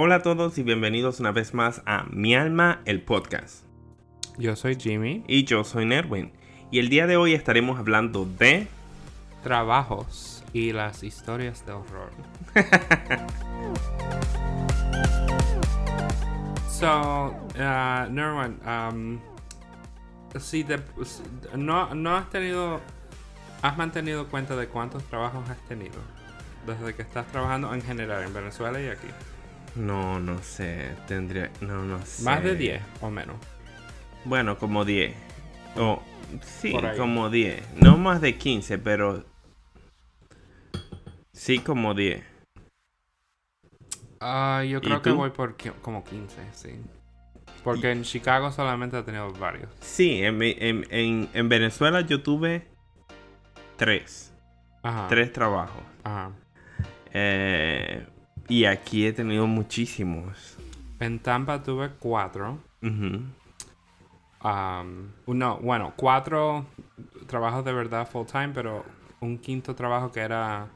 Hola a todos y bienvenidos una vez más a Mi Alma, el podcast. Yo soy Jimmy. Y yo soy Nerwin. Y el día de hoy estaremos hablando de... Trabajos y las historias de horror. so, uh, Nerwin, um, si te- s- no, no has tenido... ¿Has mantenido cuenta de cuántos trabajos has tenido? Desde que estás trabajando en general en Venezuela y aquí. No, no sé, tendría... No, no sé. Más de 10 o menos. Bueno, como 10. O... sí, Por ahí. como 10. No más de 15, pero... Sí, como 10. Ah, yo ¿Y creo que tú? voy por como 15, sí. Porque en Chicago solamente he tenido varios. Sí, en, mi- en, en- en Venezuela yo tuve 3. Ajá. 3 trabajos. Ajá. Eh, y aquí he tenido muchísimos. En Tampa tuve cuatro. Ujú. Am, no, bueno, cuatro trabajos de verdad full time, pero un quinto trabajo que era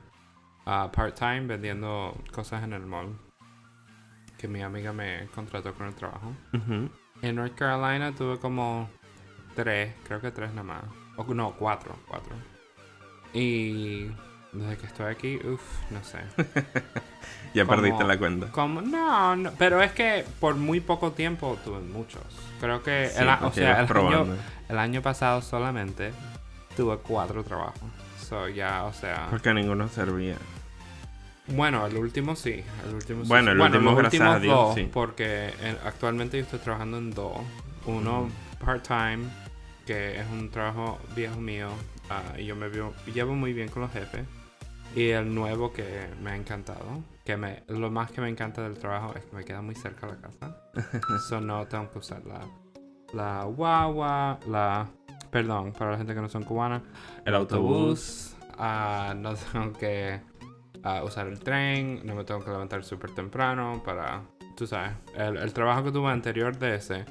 ah, part time vendiendo cosas en el mall. Que mi amiga me contrató con el trabajo. En North Carolina tuve como tres, creo que tres nada más. O no, cuatro, cuatro. Y desde que estoy aquí, uff, no sé. Ya Como- perdiste la cuenta. Como, no, no, pero es que por muy poco tiempo tuve muchos. Creo que Sí, el, o sea, el año, el año pasado solamente tuve cuatro trabajos. So, ya, o sea, Porque ninguno servía. bueno, el último sí, el último sí. Bueno, el último, los últimos a Dios, dos, sí. porque eh, actualmente yo estoy trabajando en dos. Uno part-time, que es un trabajo viejo mío, ah, y yo me veo- llevo muy bien con los jefes. Y el nuevo que me ha encantado, que me, lo más que me encanta del trabajo es que me queda muy cerca de la casa. so no tengo que usar la, la guagua, la... Perdón, para la gente que no son cubanas. El autobús. ah, no tengo que ah, usar el tren, no me tengo que levantar súper temprano para... Tú sabes, el, el trabajo que tuve anterior de ese,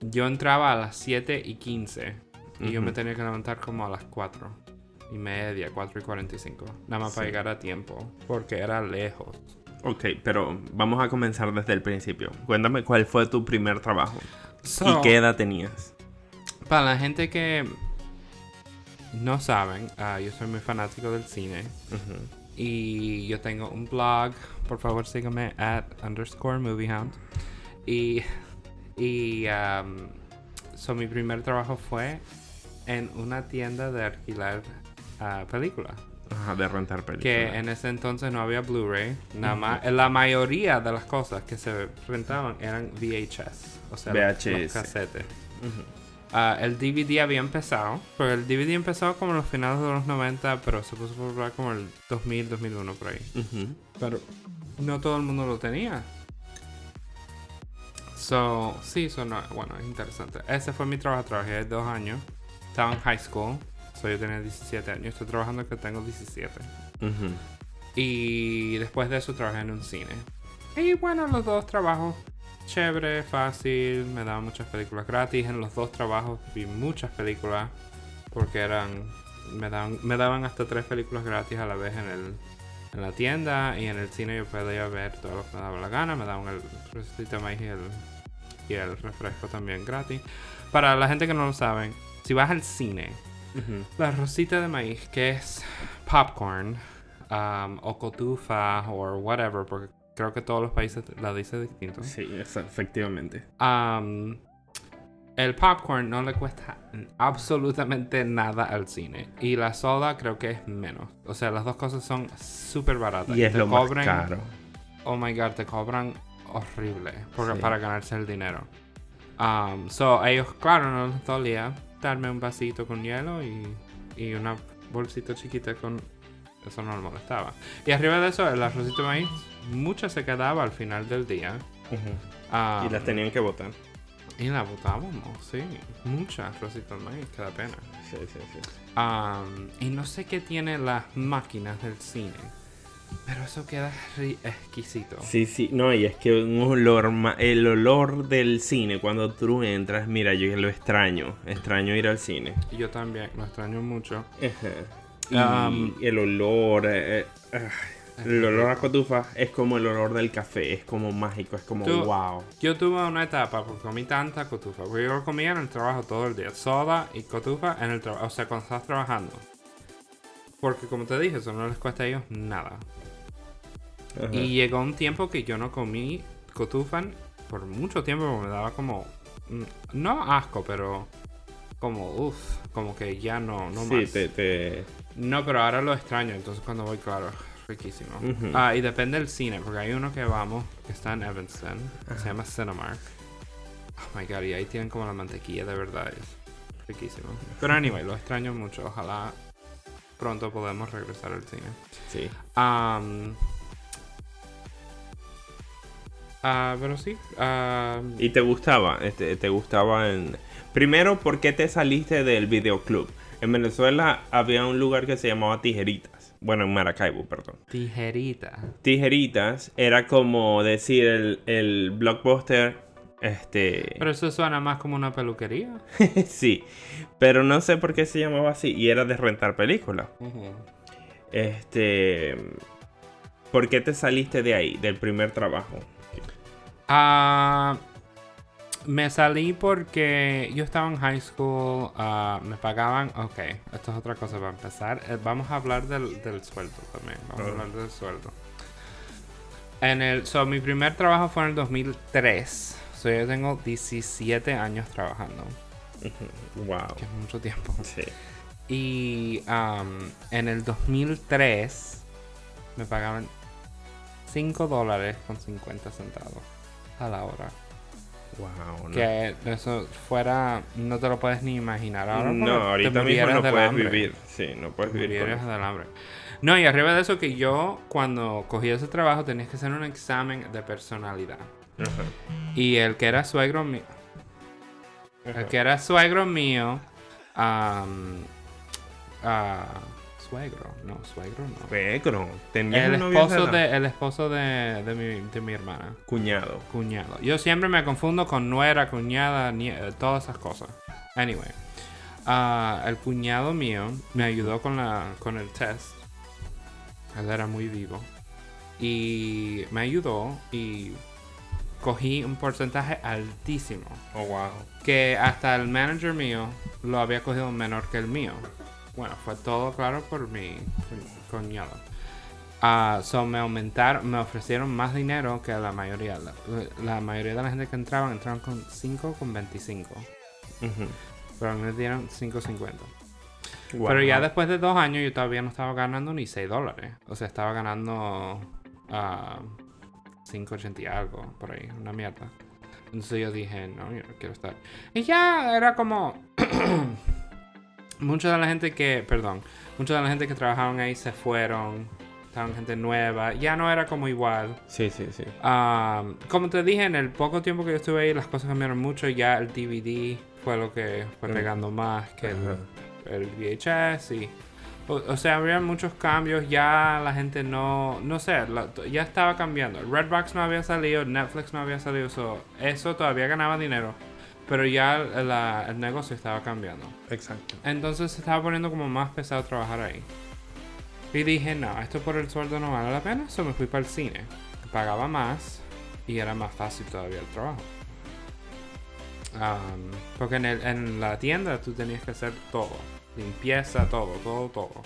yo entraba a las 7 y 15 y yo me tenía que levantar como a las 4 y media, 4 y 45, nada más para llegar a tiempo, porque era lejos. Ok, pero vamos a comenzar desde el principio. Cuéntame cuál fue tu primer trabajo So, y qué edad tenías. Para la gente que no saben, ah, yo soy muy fanático del cine. Y yo tengo un blog, por favor síganme at underscore moviehound. Y, y um, so mi primer trabajo fue en una tienda de alquilar ah, películas. Ajá, de rentar películas. Que en ese entonces no había Blu-ray. Nada más, la mayoría de las cosas que se rentaban eran VHS. O sea, los- los VHS. casetes. Ujú. Ah, el DVD había empezado, pero el DVD empezó como en los finales de los 90, pero se puso popular como el 2000, 2001 por ahí. Pero no todo el mundo lo tenía. So, sí, so no, bueno, es interesante. Ese fue mi trabajo, trabajé dos años. Estaba en high school, so yo tenía 17 años. Estoy trabajando que tengo 17. Ujú. Y después de eso trabajé en un cine. Y bueno, los dos trabajos, chévere, fácil, me daban muchas películas gratis. En los dos trabajos vi muchas películas porque eran, me daban, me daban hasta tres películas gratis a la vez en el en la tienda y en el cine yo podía ver todo lo que me daba la gana. Me daban el recetito maíz y el, y el refresco también gratis. Para la gente que no lo saben, si vas al cine, Ujú. la rosita de maíz, que es popcorn, um, o cotufa, o whatever, porque creo que todos los países la dicen distinto. Sí, efectivamente. Um, el popcorn no le cuesta absolutamente nada al cine. Y la soda creo que es menos. O sea, las dos cosas son súper baratas. Y es te lo más cobran- caro. Oh my god, te cobran horrible porque, Sí. para ganarse el dinero. Um, so, ellos, claro, no les dolía darme un vasito con hielo y, y una bolsita chiquita con. Eso no les molestaba. Y arriba de eso, el arrocito de maíz, mucho se quedaba al final del día. Um, Y las tenían que botar. y la botábamos, sí. Muchas rositas de maíz, que da pena. Sí, sí, sí. Um, y no sé qué tiene las máquinas del cine. Pero eso queda exquisito. Sí, sí, no, y es que un olor, el olor del cine cuando tú entras, mira, yo lo extraño, extraño ir al cine. Yo también, lo extraño mucho. Ajá. Y el olor, eh, eh, El olor a cotufa es como el olor del café, es como mágico, es como Tú- wow. Yo tuve una etapa porque comí tanta cotufa. Porque yo comía en el trabajo todo el día. Soda y cotufa en el trabajo. O sea, cuando estás trabajando. Porque como te dije, eso no les cuesta a ellos nada. Ajá. Y llegó un tiempo que yo no comí cotufa por mucho tiempo porque me daba como. mm, No asco, pero. Como, uff, como que ya no, no sí, más. te, te- No, pero ahora lo extraño, entonces cuando voy, claro, riquísimo. Ah, y depende del cine, porque hay uno que vamos, que está en Evanston, que se llama Cinemark. Oh my god, y ahí tienen como la mantequilla de verdad, es riquísimo. Pero anyway, lo extraño mucho, ojalá pronto podamos regresar al cine. sí. Ah, pero sí, ah, ¿Y te gustaba? Este, ¿Te gustaba en... Primero, ¿por qué te saliste del videoclub? En Venezuela había un lugar que se llamaba Tijeritas. Bueno, en Maracaibo, perdón. tijerita. Tijeritas era como decir el, el blockbuster. Este. Pero eso suena más como una peluquería. sí. Pero no sé por qué se llamaba así. Y era de rentar películas. Este. ¿Por qué te saliste de ahí, del primer trabajo? Ah, me salí porque yo estaba en high school, ah, me pagaban, ok, esto es otra cosa para empezar. Eh, vamos a hablar del, del sueldo también, vamos a hablar del sueldo. En el, so, mi primer trabajo fue en el 2003, so yo tengo 17 años trabajando, Wow. que es mucho tiempo. Sí. Y am, en el 2003 me pagaban 5 dólares con 50 centavos a la hora. Wow. No, Que eso fuera, no te lo puedes ni imaginar ahora. no ahorita mismo no puedes hambre. vivir. Sí, no puedes Te vivir. con eso. del hambre. No, y arriba de eso que yo cuando cogí ese trabajo tenías que hacer un examen de personalidad. Ajá. Y el que era suegro mío, el que era suegro mío, ah, suegro, no, suegro no. Suegro. ¿Tenías El esposo, de, el esposo de, de mi, de mi hermana. Cuñado. Cuñado. Yo siempre me confundo con nuera, cuñada, nie- eh, todas esas cosas. Anyway. ah, el cuñado mío me ayudó con, la, con el test. Él era muy vivo. Y me ayudó y cogí un porcentaje altísimo. Oh, wow. Que hasta el manager mío lo había cogido menor que el mío. Bueno, fue todo claro por mi cuñado. Ah, so me aumentaron, me ofrecieron más dinero que la mayoría. La, la mayoría de la gente que entraban entraban con 5 con 25. Ujú. Pero a mí me dieron 5.50. Wow. Pero ya después de dos años yo todavía no estaba ganando ni 6 dólares. O sea, estaba ganando ah, 5.80 y algo por ahí, una mierda. Entonces yo dije, no, yo no quiero estar. Y ya era como... mucha de la gente que, perdón, mucha de la gente que trabajaban ahí se fueron. Estaban gente nueva. Ya no era como igual. Sí, sí, sí. Ah, como te dije, en el poco tiempo que yo estuve ahí, las cosas cambiaron mucho. Ya el DVD fue lo que fue Mm. pegando más que el, el VHS. Y, o, o sea, había muchos cambios. Ya la gente no. No sé, la- ya estaba cambiando. Redbox no había salido, Netflix no había salido. so, eso todavía ganaba dinero. Pero ya la- el negocio estaba cambiando. Exacto. Entonces se estaba poniendo como más pesado trabajar ahí. Y dije, no, esto por el sueldo no vale la pena. So me fui para el cine. Pagaba más y era más fácil todavía el trabajo. Am, porque en, el- en la tienda tú tenías que hacer todo. Limpieza, todo, todo, todo.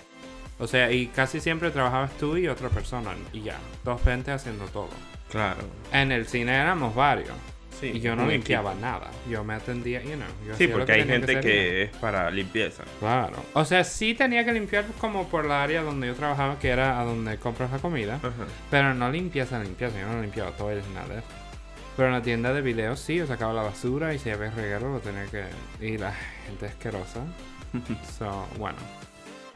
O sea, y casi siempre trabajabas tú y otra persona. Y ya, dos gente haciendo todo. Claro. En el cine éramos varios. Sí. Y yo no limpiaba equipo. nada. Yo me atendía, you know. yo Sí, porque hay gente que es para limpieza. Claro. O sea, sí tenía que limpiar como por la área donde yo trabajaba, que era a donde compras la comida. Pero no limpieza, limpieza. Yo no limpiaba todo y nada. Pero en la tienda de videos sí, yo sacaba la basura y si había reguero lo tenía que... Y la gente asquerosa. So, bueno.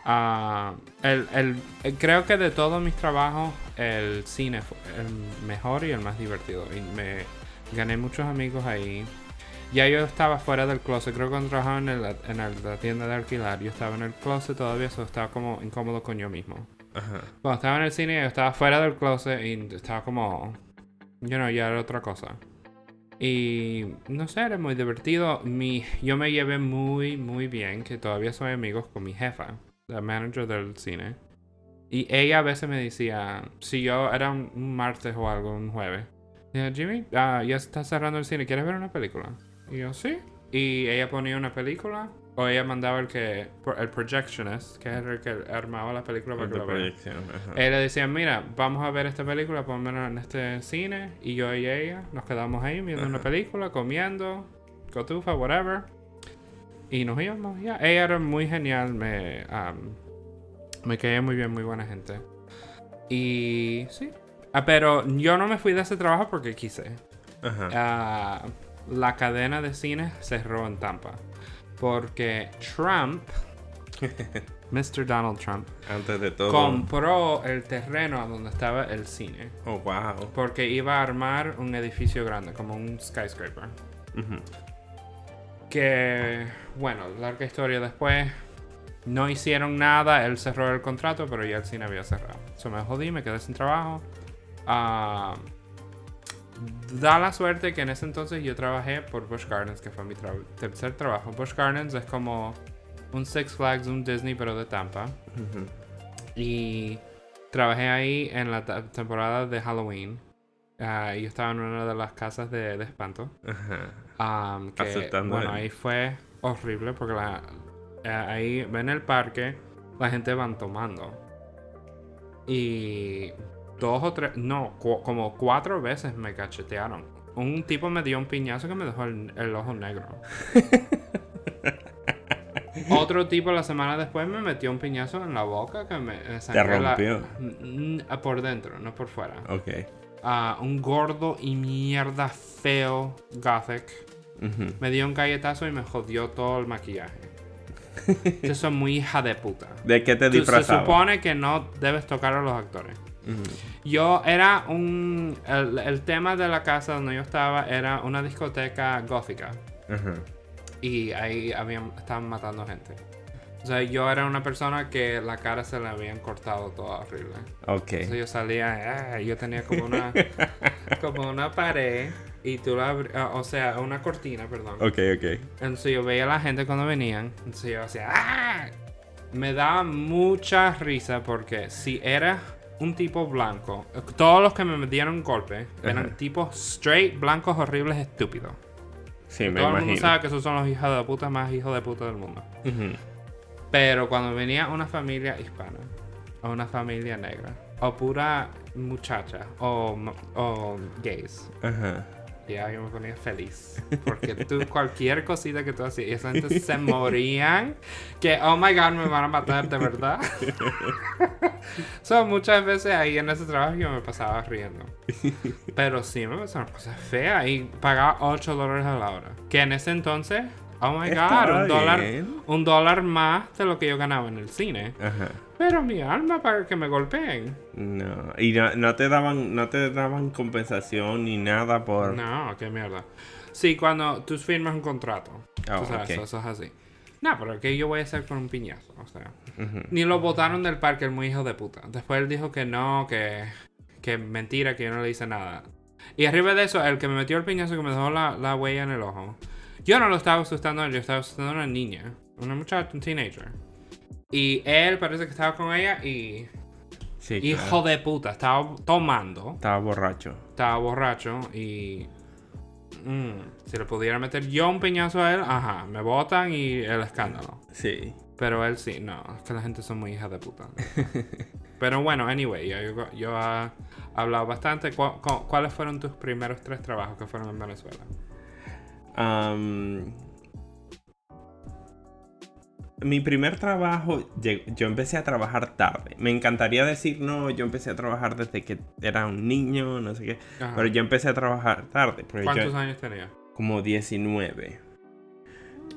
Ah, el, el- el- creo que de todos mis trabajos, el cine fue el mejor y el más divertido. Y me gané muchos amigos ahí. Ya yo estaba fuera del closet. Creo que cuando trabajaba en, el- en la tienda de alquilar, yo estaba en el closet todavía, so estaba como incómodo con yo mismo. Ajá. Cuando estaba en el cine, yo estaba fuera del closet y estaba como. You know, ya era otra cosa. Y no sé, era muy divertido. Mi, yo me llevé muy, muy bien, que todavía soy amigos con mi jefa, la manager del cine. Y ella a veces me decía, si yo era un martes o algo, un jueves, decía, Jimmy, ah, ya está cerrando el cine, ¿quieres ver una película? Y yo, sí. Y ella ponía una película, o ella mandaba el que, el projectionist, que era el que armaba la película para que lo vean. Él le decía, mira, vamos a ver esta película, ponmela en este cine. Y yo y ella nos quedamos ahí viendo una película, comiendo, cotufa, whatever. Y nos íbamos, ya. Ella era muy genial, me, am, me caía muy bien, muy buena gente. Y sí. Ah, pero yo no me fui de ese trabajo porque quise. Ajá. Ah, la cadena de cines cerró en Tampa. Porque Trump, Mr. Donald Trump, Antes de todo. compró el terreno donde estaba el cine. Oh, wow. Porque iba a armar un edificio grande, como un skyscraper. Que, bueno, larga historia después. No hicieron nada, él cerró el contrato, pero ya el cine había cerrado. Eso me jodí, me quedé sin trabajo. Ah, da la suerte que en ese entonces yo trabajé por Busch Gardens, que fue mi tra- tercer trabajo. Busch Gardens es como un Six Flags, un Disney, pero de Tampa. Y trabajé ahí en la temporada de Halloween. Ah, yo estaba en una de las casas de, de espanto. Ajá. Um, que, Asustando bueno, él. ahí fue horrible porque la, eh, ahí en el parque la gente van tomando. Y dos o tres, no, cu- como cuatro veces me cachetearon. Un tipo me dio un piñazo que me dejó el, el ojo negro. Otro tipo la semana después me metió un piñazo en la boca que me, me sangró la- rompió? Mm, mm, por dentro, no por fuera. Ok. Ah, un gordo y mierda feo gothic me dio un galletazo y me jodió todo el maquillaje. Eso es muy hija de puta. ¿De qué te Tú- Se disfrazabas? supone que no debes tocar a los actores. Yo era un... El, el tema de la casa donde yo estaba era una discoteca gótica. Y ahí habían, estaban matando gente. O sea, yo era una persona que la cara se le habían cortado toda horrible. Ok. Entonces yo salía, ah, yo tenía como una, como una pared y tú la, ah, o sea, una cortina, perdón. Ok, ok. Entonces yo veía a la gente cuando venían, entonces yo hacía, ¡ah! Me daba mucha risa porque si era un tipo blanco, todos los que me dieron golpe eran Ajá. tipos straight, blancos, horribles, estúpidos. Sí, me Todo el mundo sabe que esos son los hijos de puta más hijos de puta del mundo. Pero cuando venía una familia hispana, o una familia negra, o pura muchacha, o, o gays, Ajá. Ya yo me ponía feliz. Porque tú, cualquier cosita que tú hacías, esa gente se morían. Que, oh my god, me van a matar de verdad. so, muchas veces ahí en ese trabajo yo me pasaba riendo. Pero sí me pasaron cosas feas y pagaba 8 dólares a la hora. Que en ese entonces, oh my god, un dólar, un dólar más de lo que yo ganaba en el cine. Ajá. Pero mi alma para que me golpeen. No. Y no, no te daban, no te daban compensación ni nada por. No, qué mierda. Sí, cuando tú firmas un contrato. Oh, tú sabes, ok. eso, eso es así. No, pero ¿qué yo voy a hacer con un piñazo? O sea, ni lo botaron del parque el muy hijo de puta. Después él dijo que no, que, que mentira, que yo no le hice nada. Y arriba de eso, el que me metió el piñazo que me dejó la, la huella en el ojo. Yo no lo estaba asustando yo estaba asustando a una niña. Una muchacha, un teenager. Y él parece que estaba con ella y... Sí. Hijo claro. de puta, estaba tomando. Estaba borracho. estaba borracho y mm, si le pudiera meter yo un piñazo a él, ajá, me botan y el escándalo. Sí. Pero él sí, no, es que la gente son muy hijas de puta. Pero bueno, anyway, yo, yo, yo he hablado bastante. ¿Cu- cu- ¿Cuáles fueron tus primeros tres trabajos que fueron en Venezuela? Am, mi primer trabajo, yo empecé a trabajar tarde. Me encantaría decir, no, yo empecé a trabajar desde que era un niño, no sé qué. Ajá. Pero yo empecé a trabajar tarde. ¿Cuántos yo, años tenías? como 19.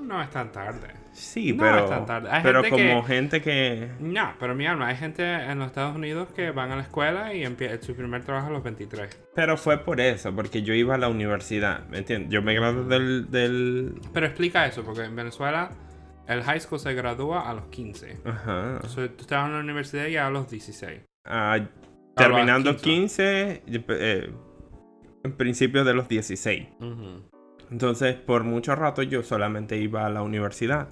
No es tan tarde. Sí, No pero, es tan tarde. Hay pero gente como que- gente que... No, pero mi alma, hay gente en los Estados Unidos que van a la escuela y empiezan su primer trabajo a los 23. Pero fue por eso, porque yo iba a la universidad, ¿me entiendes? Yo me gradué del... del... Pero explica eso, porque en Venezuela el high school se gradúa a los 15. Ajá. Entonces, tú estabas en la universidad ya a los 16. Ah, terminando 15. 15, eh, en principio de los 16. Entonces, por mucho rato yo solamente iba a la universidad.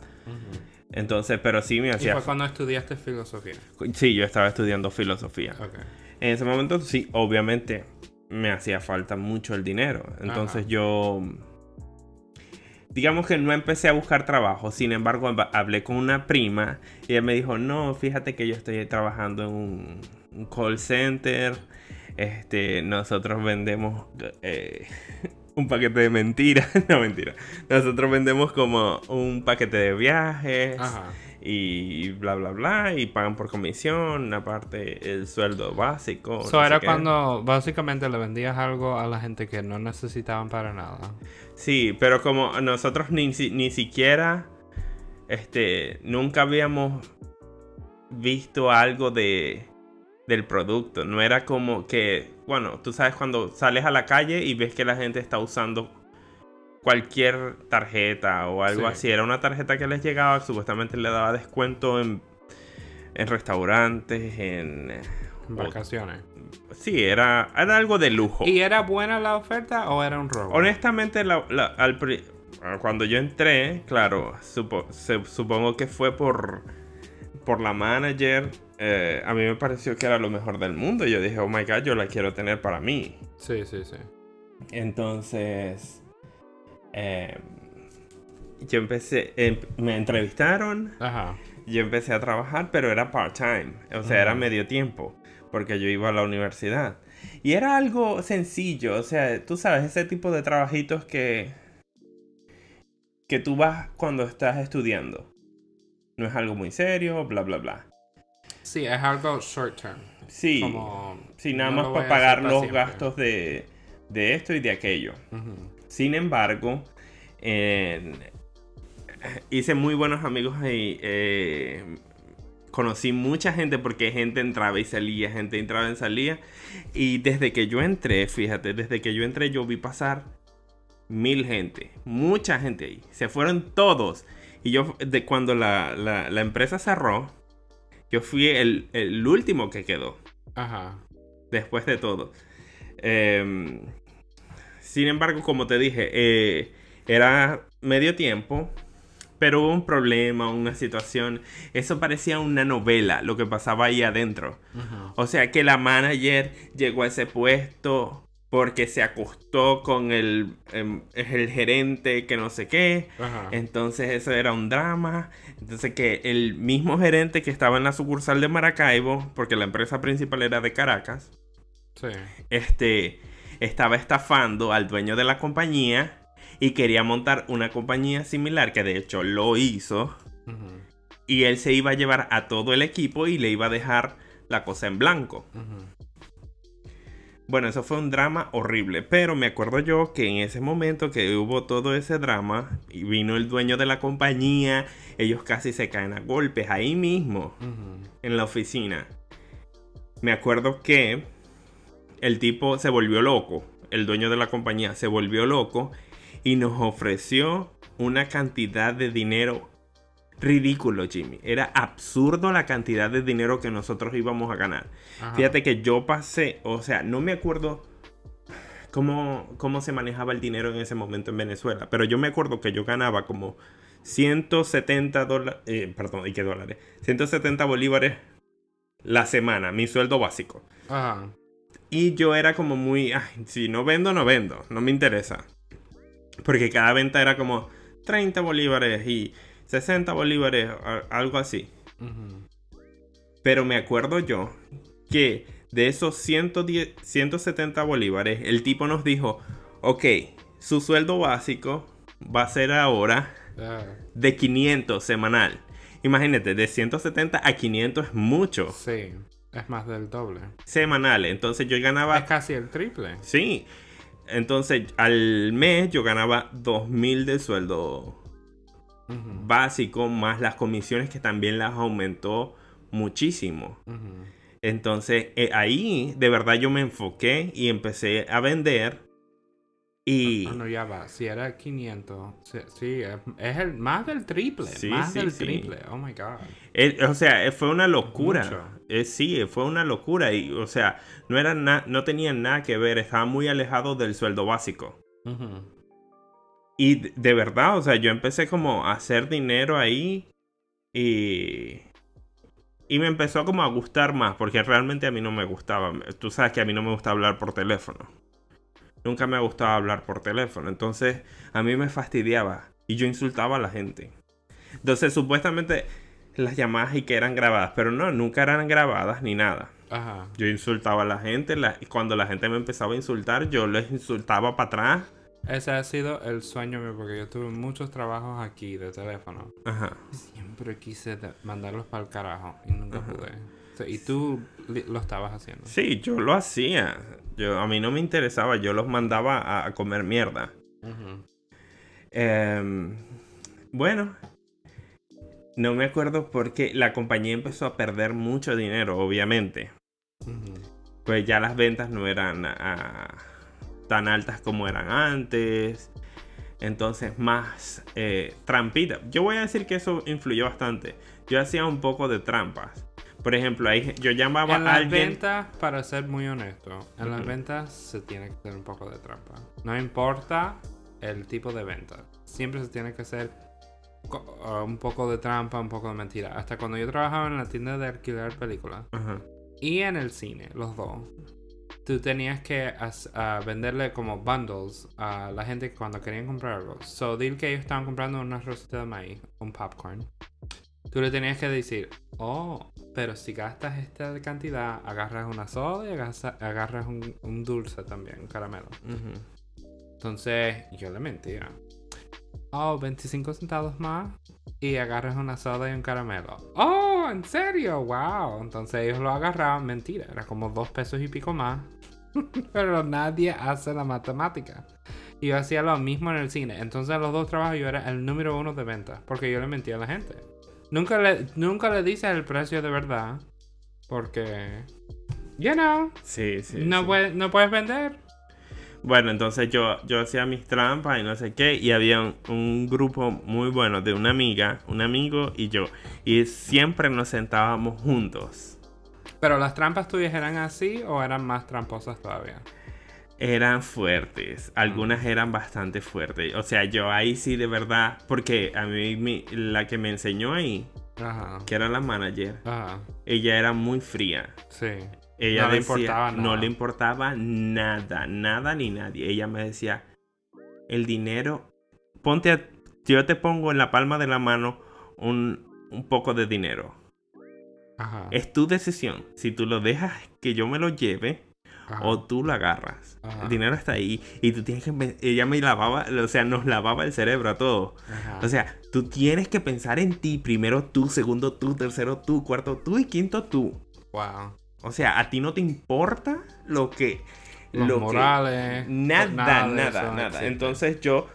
Entonces, pero sí me Y hacía... fue cuando estudiaste filosofía. Sí, yo estaba estudiando filosofía. Ok. En ese momento, sí, obviamente me hacía falta mucho el dinero. Entonces Ajá. yo... Digamos que no empecé a buscar trabajo, sin embargo hab- hablé con una prima y ella me dijo, no, fíjate que yo estoy trabajando en un, un call center, este, nosotros vendemos eh, un paquete de mentiras, no mentira, nosotros vendemos como un paquete de viajes Ajá. y bla bla bla y pagan por comisión, aparte el sueldo básico. So no sé era cuando básicamente le vendías algo a la gente que no necesitaban para nada. Sí, pero como nosotros ni, ni siquiera, este, nunca habíamos visto algo de del producto. No era como que, bueno, tú sabes cuando sales a la calle y ves que la gente está usando cualquier tarjeta o algo Sí. así. Era una tarjeta que les llegaba, supuestamente le daba descuento en, en restaurantes, en... En vacaciones. Sí, era, era algo de lujo. ¿Y era buena la oferta o era un robo? Honestamente, la- la- al pri- cuando yo entré, claro, supo- se- supongo que fue por, por la manager. eh, a mí me pareció que era lo mejor del mundo. Yo dije, oh my god, yo la quiero tener para mí. Sí, sí, sí. Entonces, eh, yo empecé, em- me entrevistaron, Ajá. yo empecé a trabajar, pero era part-time, o sea, era medio tiempo, porque yo iba a la universidad. Y era algo sencillo, o sea, tú sabes, ese tipo de trabajitos que, que tú vas cuando estás estudiando. No es algo muy serio, bla, bla, bla. Sí, es algo short term. Sí, Como, sí, nada no más para pagar para los siempre. gastos de, de esto y de aquello. Sin embargo, hice muy buenos amigos ahí. eh, conocí mucha gente porque gente entraba y salía, gente entraba y salía. Y desde que yo entré, fíjate, desde que yo entré yo vi pasar mil gente, mucha gente ahí. Se fueron todos. Y yo, de cuando la, la- la empresa cerró, yo fui el, el último que quedó Ajá. después de todo. Em, sin embargo, como te dije, eh, era medio tiempo, pero hubo un problema, una situación. Eso parecía una novela, lo que pasaba ahí adentro. O sea que la manager llegó a ese puesto porque se acostó con el, em, el gerente que no sé qué. Ajá. Entonces eso era un drama. Entonces que el mismo gerente que estaba en la sucursal de Maracaibo, porque la empresa principal era de Caracas, Sí. este, estaba estafando al dueño de la compañía y quería montar una compañía similar, que de hecho lo hizo. Y él se iba a llevar a todo el equipo y le iba a dejar la cosa en blanco. Bueno, eso fue un drama horrible, pero me acuerdo yo que en ese momento que hubo todo ese drama y vino el dueño de la compañía, ellos casi se caen a golpes ahí mismo, en la oficina. Me acuerdo que el tipo se volvió loco, el dueño de la compañía se volvió loco y nos ofreció una cantidad de dinero ridículo, Jimmy. Era absurdo la cantidad de dinero que nosotros íbamos a ganar. Ajá. Fíjate que yo pasé, o sea, no me acuerdo cómo, cómo se manejaba el dinero en ese momento en Venezuela, pero yo me acuerdo que yo ganaba como 170 dólares, perdón, ¿y qué dólares? 170 bolívares la semana, mi sueldo básico. Ajá. Y yo era como muy, ay, si no vendo, no vendo, no me interesa. Porque cada venta era como 30 bolívares y 60 bolívares, algo así. Pero me acuerdo yo que de esos 110, 170 bolívares, el tipo nos dijo, ok, su sueldo básico va a ser ahora Ah, de 500 semanal. Imagínate, de 170 a 500 es mucho sí. Es más del doble. semanal. Entonces yo Es ganaba... casi el triple. Sí. Entonces al mes yo ganaba 2.000 de sueldo básico, más las comisiones que también las aumentó muchísimo. Entonces eh, ahí de verdad yo me enfoqué y empecé a vender. Y Ah, no, ya va. Si era 500. Sí, sí, es, es el más del triple. Sí, más sí, del triple. Oh my god. eh, o sea, fue una locura. Mucho. Eh, sí, fue una locura. Y, o sea, no era na- no tenían nada que ver, estaba muy alejado del sueldo básico. Y de, de verdad, o sea, yo empecé como a hacer dinero ahí Y, y me empezó como a gustar más, porque realmente a mí no me gustaba. Tú sabes que a mí no me gusta hablar por teléfono. Nunca me ha gustado hablar por teléfono. Entonces a mí me fastidiaba y yo insultaba a la gente. Entonces supuestamente las llamadas y que eran grabadas, pero no, nunca eran grabadas ni nada. Ajá. Yo insultaba a la gente la- y cuando la gente me empezaba a insultar, yo les insultaba para atrás. Ese ha sido el sueño mío porque yo tuve muchos trabajos aquí de teléfono. Ajá. Siempre quise mandarlos para el carajo y nunca pude. O sea, y tú lo estabas haciendo. Sí, yo lo hacía. Yo, a mí no me interesaba, yo los mandaba a, a comer mierda. Ujú. Em, bueno, no me acuerdo porque la compañía empezó a perder mucho dinero, obviamente. Pues ya las ventas no eran ah, tan altas como eran antes. Entonces, más eh, trampita. Yo voy a decir que eso influyó bastante. Yo hacía un poco de trampas. Por ejemplo, ahí yo llamaba En a las alguien. ventas, para ser muy honesto, en las ventas se tiene que hacer un poco de trampa. No importa el tipo de venta. Siempre se tiene que hacer un poco de trampa, un poco de mentira. Hasta cuando yo trabajaba en la tienda de alquiler películas Ajá. y en el cine, los dos. Tú tenías que ah, venderle como bundles a la gente cuando querían comprar algo. So, dile que ellos estaban comprando una rosita de maíz, un popcorn. Tú le tenías que decir, oh, pero si gastas esta cantidad, agarras una soda y agarras, un, un dulce también, un caramelo. ujú. Entonces, yo le mentía. Oh, 25 centavos más y agarras una soda y un caramelo. Oh, ¿en serio? Wow. Entonces ellos lo agarraban, mentira, era como dos pesos y pico más. Pero nadie hace la matemática. Y yo hacía lo mismo en el cine. Entonces en los dos trabajos yo era el número uno de ventas. Porque yo le mentía a la gente. Nunca le, nunca le dices el precio de verdad. Porque... You know. Sí, sí. no, sí. no puedes vender. Bueno, entonces yo, yo hacía mis trampas y no sé qué. Y había un, un grupo muy bueno de una amiga, un amigo y yo. Y siempre nos sentábamos juntos. Pero las trampas tuyas eran así o eran más tramposas todavía. Eran fuertes. Algunas eran bastante fuertes. O sea, yo ahí sí de verdad. Porque a mí mi- la que me enseñó ahí, Ajá. que era la manager, Ajá. ella era muy fría. Sí. Ella No le importaba no nada. le importaba nada, nada ni nadie. Ella me decía, el dinero, ponte a, yo te pongo en la palma de la mano un, un poco de dinero. Ajá. Es tu decisión. Si tú lo dejas que yo me lo lleve Ajá. o tú lo agarras. Ajá. El dinero está ahí y tú tienes que, ella me lavaba, o sea, nos lavaba el cerebro a todos. O sea, tú tienes que pensar en ti, primero tú, segundo tú, tercero tú, cuarto tú y quinto tú. wow. O sea, a ti no te importa lo que... Los lo que- morales. nada, nada nada, nada. Entonces yo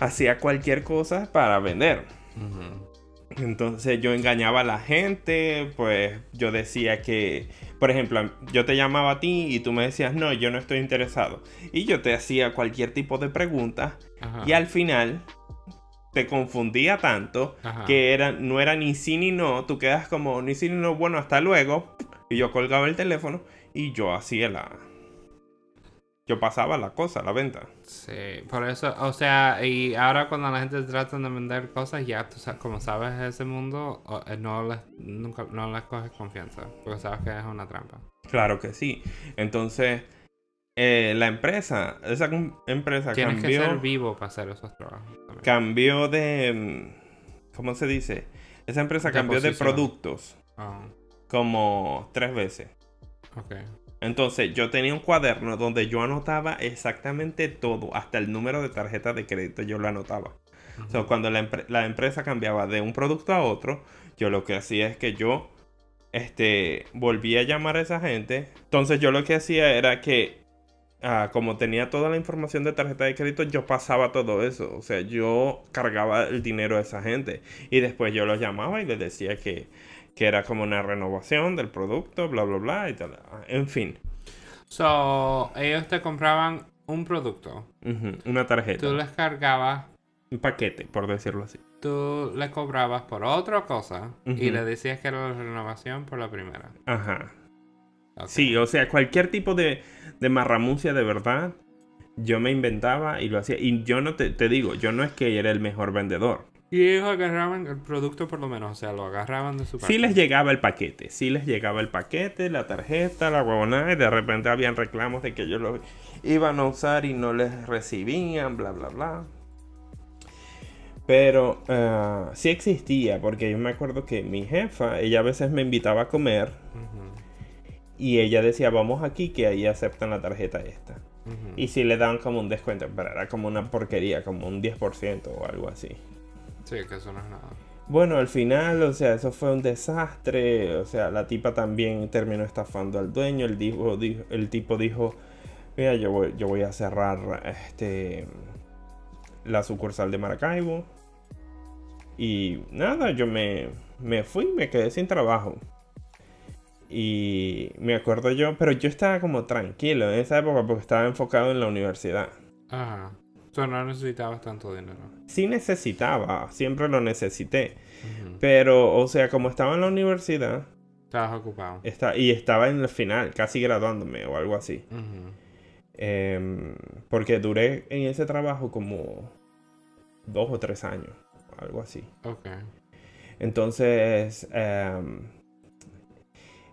hacía cualquier cosa para vender. Entonces yo engañaba a la gente, pues yo decía que, por ejemplo, yo te llamaba a ti y tú me decías, no, yo no estoy interesado. Y yo te hacía cualquier tipo de pregunta Ajá. y al final te confundía tanto Ajá. que era, no era ni sí ni no, tú quedas como ni sí ni no, bueno, hasta luego. Y yo colgaba el teléfono y yo hacía la... Yo pasaba la cosa, la venta. Sí, por eso, o sea, y ahora cuando la gente trata de vender cosas, ya tú sabes, como sabes ese mundo, eh, no les, nunca, no les coges confianza, porque sabes que es una trampa. Claro que sí. Entonces, eh, la empresa, esa empresa Tienes que cambió, ser vivo para hacer esos trabajos. también. cambió de... mm, ¿Cómo se dice? Esa empresa De cambió de productos Ah, como tres veces. ok. Entonces, yo tenía un cuaderno donde yo anotaba exactamente todo, hasta el número de tarjeta de crédito, yo lo anotaba. O sea, cuando la, empre- la empresa cambiaba de un producto a otro, yo lo que hacía es que yo este, volvía a llamar a esa gente. Entonces, yo lo que hacía era que, ah, como tenía toda la información de tarjeta de crédito, yo pasaba todo eso. O sea, yo cargaba el dinero a esa gente. Y después yo los llamaba y les decía que, que era como una renovación del producto, bla, bla, bla, y tal. En fin, So, ellos te compraban un producto, una tarjeta. tú les cargabas, Un paquete, por decirlo así. tú le cobrabas por otra cosa y le decías que era la renovación por la primera. Ajá. Sí, o sea, cualquier tipo de, de marramucia de verdad, yo me inventaba y lo hacía. Y yo no te, te digo, yo no es que era el mejor vendedor. Y ellos agarraban el producto por lo menos, o sea, lo agarraban de su parte. Sí les llegaba el paquete, sí les llegaba el paquete, la tarjeta, la huevonada, y de repente habían reclamos de que ellos lo iban a usar y no les recibían, bla, bla, bla. Pero eh, sí existía, porque yo me acuerdo que mi jefa, ella a veces me invitaba a comer y ella decía, vamos aquí, que ahí aceptan la tarjeta esta. Y sí le daban como un descuento, pero era como una porquería, como un 10% o algo así. Sí, que eso no es nada. Bueno, al final, o sea, eso fue un desastre. O sea, la tipa también terminó estafando al dueño. El, dijo, dijo- el tipo dijo, mira, yo voy, yo voy a cerrar este la sucursal de Maracaibo. Y nada, yo me, me fui, me quedé sin trabajo. Y me acuerdo yo, pero yo estaba como tranquilo en esa época porque estaba enfocado en la universidad. Ajá. O sea, no necesitabas tanto dinero. Sí necesitaba, siempre lo necesité. Pero, o sea, como estaba en la universidad Estabas ocupado. está, y estaba en el final, casi graduándome o algo así. Em, porque duré en ese trabajo como dos o tres años, algo así. Ok. Entonces, em,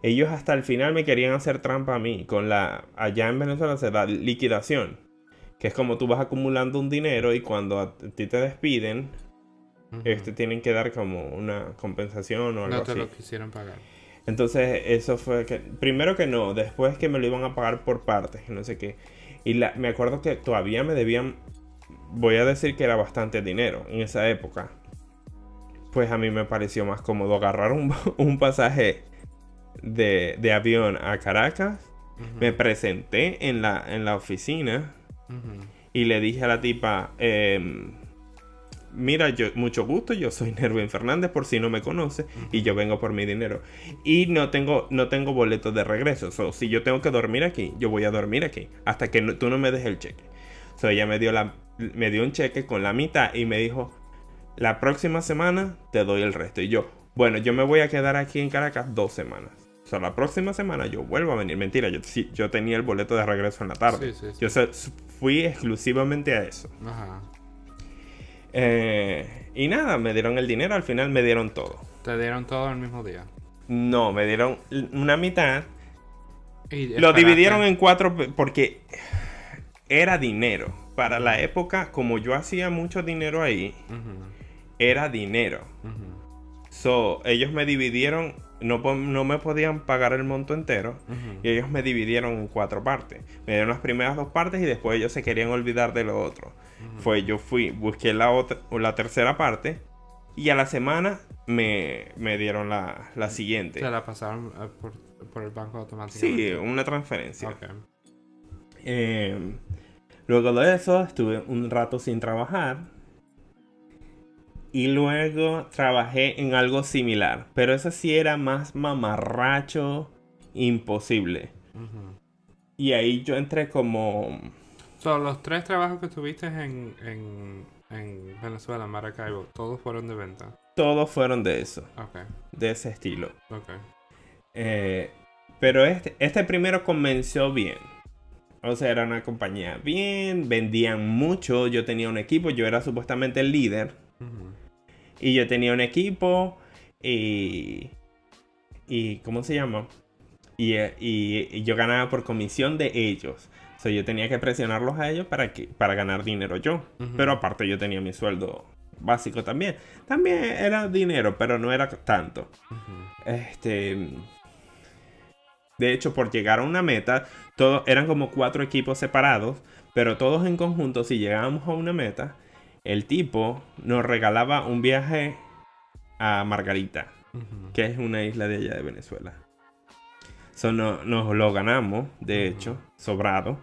ellos hasta el final me querían hacer trampa a mí. Con la, allá en Venezuela se da liquidación, que es como tú vas acumulando un dinero y cuando a ti te despiden, este, tienen que dar como una compensación o algo no te así. lo quisieron pagar. Entonces, eso fue que. Primero que no, después que me lo iban a pagar por partes, que no sé qué. Y la- me acuerdo que todavía me debían. Voy a decir que era bastante dinero en esa época. Pues a mí me pareció más cómodo agarrar un, un pasaje de, de avión a Caracas. Me presenté en la, en la oficina Y le dije a la tipa, em, mira, yo, mucho gusto, yo soy Nervin Fernández, por si no me conoce, y yo vengo por mi dinero. Y no tengo, no tengo boletos de regreso. So, si yo tengo que dormir aquí, yo voy a dormir aquí, hasta que tú no me des el cheque. So, ella me dio, la, me dio un cheque con la mitad y me dijo, la próxima semana te doy el resto. Y yo, bueno, yo me voy a quedar aquí en Caracas dos semanas. O sea, la próxima semana yo vuelvo a venir. Mentira, yo, sí, yo tenía el boleto de regreso en la tarde. Sí, sí. Yo fui exclusivamente a eso. Ajá. Eh, y nada, me dieron el dinero, al final me dieron todo. Te dieron todo el mismo día. No, me dieron una mitad. Y Lo dividieron en cuatro porque era dinero. Para la época, como yo hacía mucho dinero ahí, era dinero. So, ellos me dividieron, no, me podían pagar el monto entero. Y ellos me dividieron en cuatro partes. Me dieron las primeras dos partes y después ellos se querían olvidar de lo otro. Fue yo fui, busqué la otra, la tercera parte y a la semana me, me dieron la, la siguiente. Te la pasaron eh, por, por el banco Sí, automáticamente. una transferencia. Eh, luego de eso estuve un rato sin trabajar. Y luego trabajé en algo similar. Pero eso sí era más mamarracho, imposible. Y ahí yo entré como... So, los tres trabajos que tuviste en, en, en Venezuela, Maracaibo, todos fueron de venta. Todos fueron de eso, de ese estilo. Eh, pero este, este primero comenzó bien. O sea, era una compañía bien, vendían mucho. Yo tenía un equipo, yo era supuestamente el líder. Ujú. Y yo tenía un equipo y... y ¿Cómo se llama? Y, y- y yo ganaba por comisión de ellos. O sea, yo tenía que presionarlos a ellos para, que, para ganar dinero yo. Pero aparte yo tenía mi sueldo básico también. También era dinero, pero no era tanto. Este. De hecho, por llegar a una meta, todos eran como cuatro equipos separados, pero todos en conjunto, si llegábamos a una meta, el tipo nos regalaba un viaje a Margarita, que es una isla de allá de Venezuela. So, no- nos lo ganamos, de hecho, sobrado.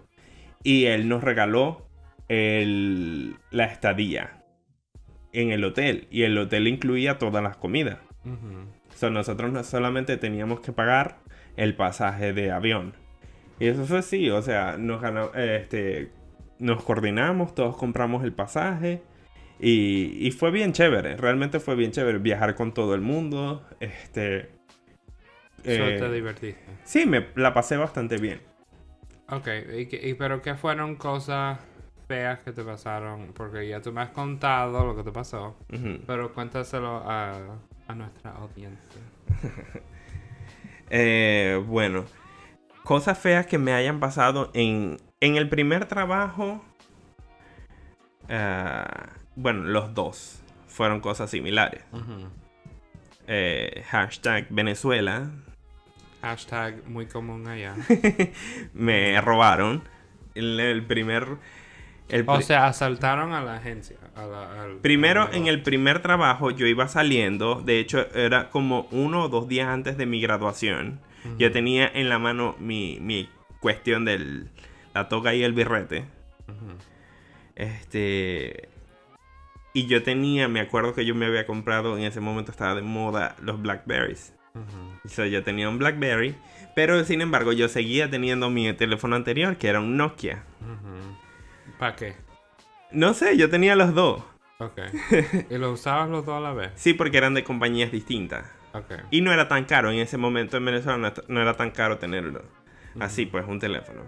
Y él nos regaló el- la estadía en el hotel. Y el hotel incluía todas las comidas. So, nosotros no solamente teníamos que pagar el pasaje de avión. Y eso fue así, o sea, nos, este, nos coordinamos, todos compramos el pasaje. Y, y fue bien chévere, realmente fue bien chévere viajar con todo el mundo. Este, So, eh, te divertiste. sí, me la pasé bastante bien. Ok, ¿y, pero qué fueron cosas feas que te pasaron, porque ya tú me has contado lo que te pasó, pero cuéntaselo a, a nuestra audiencia. Eh, bueno, cosas feas que me hayan pasado en, en el primer trabajo. ah, bueno, los dos fueron cosas similares. Eh, hashtag Venezuela. Hashtag muy común allá. me robaron. El, el primer. el O sea, asaltaron a la agencia. a la- al- Primero, en el primer trabajo, yo iba saliendo. De hecho, era como uno o dos días antes de mi graduación. Yo tenía en la mano mi, mi cuestión de la toga y el birrete. Este. Y yo tenía, me acuerdo que yo me había comprado, en ese momento estaba de moda los Blackberries. Ujú. So, yo tenía un Blackberry. Pero sin embargo, yo seguía teniendo mi teléfono anterior, que era un Nokia. ¿Para qué? No sé, yo tenía los dos. Ok. ¿Y lo usabas los dos a la vez? Sí, porque eran de compañías distintas. Ok. Y no era tan caro. En ese momento en Venezuela no, era tan caro tenerlo. Así pues, un teléfono.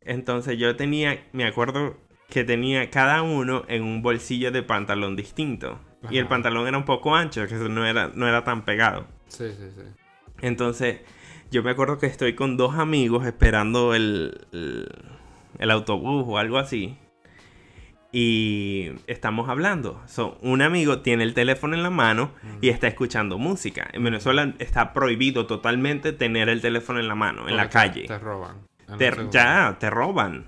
Entonces yo tenía, me acuerdo que tenía cada uno en un bolsillo de pantalón distinto. Y el pantalón era un poco ancho, que no era, no era tan pegado. Sí, sí, sí. Entonces yo me acuerdo que estoy con dos amigos esperando el, el, el autobús o algo así. Y estamos hablando. So, un amigo tiene el teléfono en la mano y está escuchando música. En Venezuela está prohibido totalmente tener el teléfono en la mano, en la calle. Te, roban. Te- ya, te roban.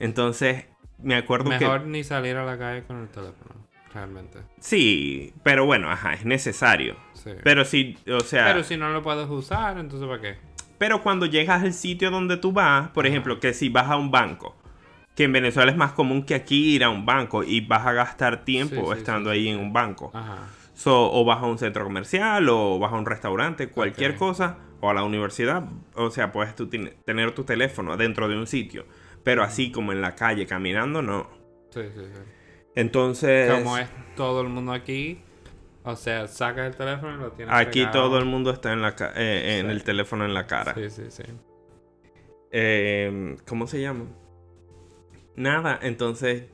Entonces, me acuerdo Mejor que... ni salir a la calle con el teléfono. Realmente. Sí, pero bueno, ajá, es necesario. Sí. Pero si, o sea... Pero si no lo puedes usar, entonces ¿para qué? Pero cuando llegas al sitio donde tú vas, por Ajá. ejemplo, que si vas a un banco, que en Venezuela es más común que aquí ir a un banco y vas a gastar tiempo Sí, estando sí, ahí en un banco. Ajá. So, o vas a un centro comercial o vas a un restaurante, cualquier cosa, o a la universidad. O sea, puedes tú ten- tener tu teléfono dentro de un sitio. Pero así como en la calle, caminando, no. Sí, sí, sí. Entonces, Como es todo el mundo aquí, o sea, sacas el teléfono y lo tienes aquí pegado. todo el mundo está en, la ca- eh, en Sí. el teléfono en la cara. Sí, sí, sí. Eh, ¿Cómo se llama? Nada, entonces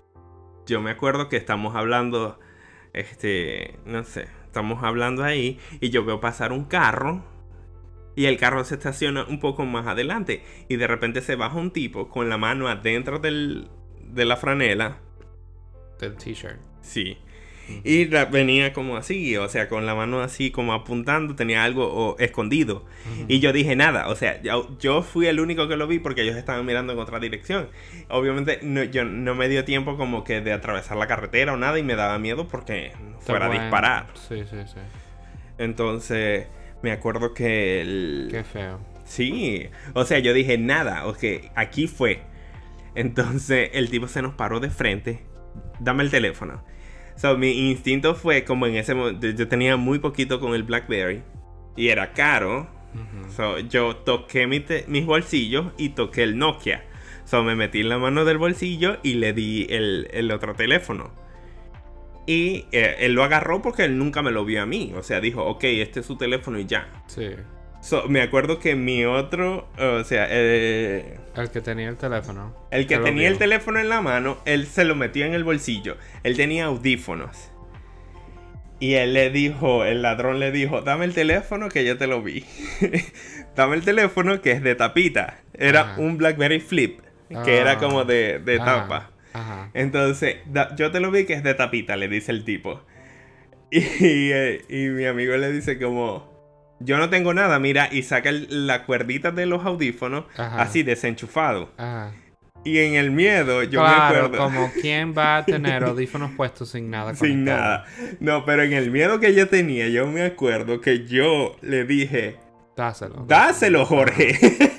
yo me acuerdo que estamos hablando, este, no sé, estamos hablando ahí y yo veo pasar un carro y el carro se estaciona un poco más adelante y de repente se baja un tipo con la mano adentro del, de la franela, Del t-shirt. sí. Y la- venía como así, o sea, con la mano así como apuntando, tenía algo escondido. Y yo dije nada, o sea, yo, yo fui el único que lo vi porque ellos estaban mirando en otra dirección. Obviamente no, yo, no me dio tiempo como que de atravesar la carretera o nada y me daba miedo porque fuera a disparar. Sí, sí, sí. Entonces me acuerdo que el... Qué feo. Sí, o sea, yo dije nada, ok, aquí fue. Entonces el tipo se nos paró de frente, dame el teléfono. So, mi instinto fue como en ese momento, yo tenía muy poquito con el BlackBerry y era caro. So, yo toqué mi te- mis bolsillos y toqué el Nokia. So, me metí en la mano del bolsillo y le di el, el otro teléfono. Y eh, él lo agarró porque él nunca me lo vio a mí. O sea, dijo, ok, este es su teléfono y ya. Sí. So, me acuerdo que mi otro, o sea, eh, El que tenía el teléfono. el que tenía el teléfono en la mano, él se lo metió en el bolsillo. Él tenía audífonos. Y él le dijo, el ladrón le dijo, dame el teléfono que yo te lo vi. dame el teléfono que es de tapita. Era Ajá. un BlackBerry Flip, que era Ah. como de, de tapa. Ajá. Entonces, da- yo te lo vi que es de tapita, le dice el tipo. Y, eh, y mi amigo le dice como, yo no tengo nada, mira, y saca el- la cuerdita de los audífonos Ajá. así desenchufado. Ajá. Y en el miedo, yo me acuerdo... como quién va a tener audífonos puestos sin nada Sin nada. No, pero en el miedo que yo tenía, yo me acuerdo que yo le dije, Dáselo. dáselo, Jorge.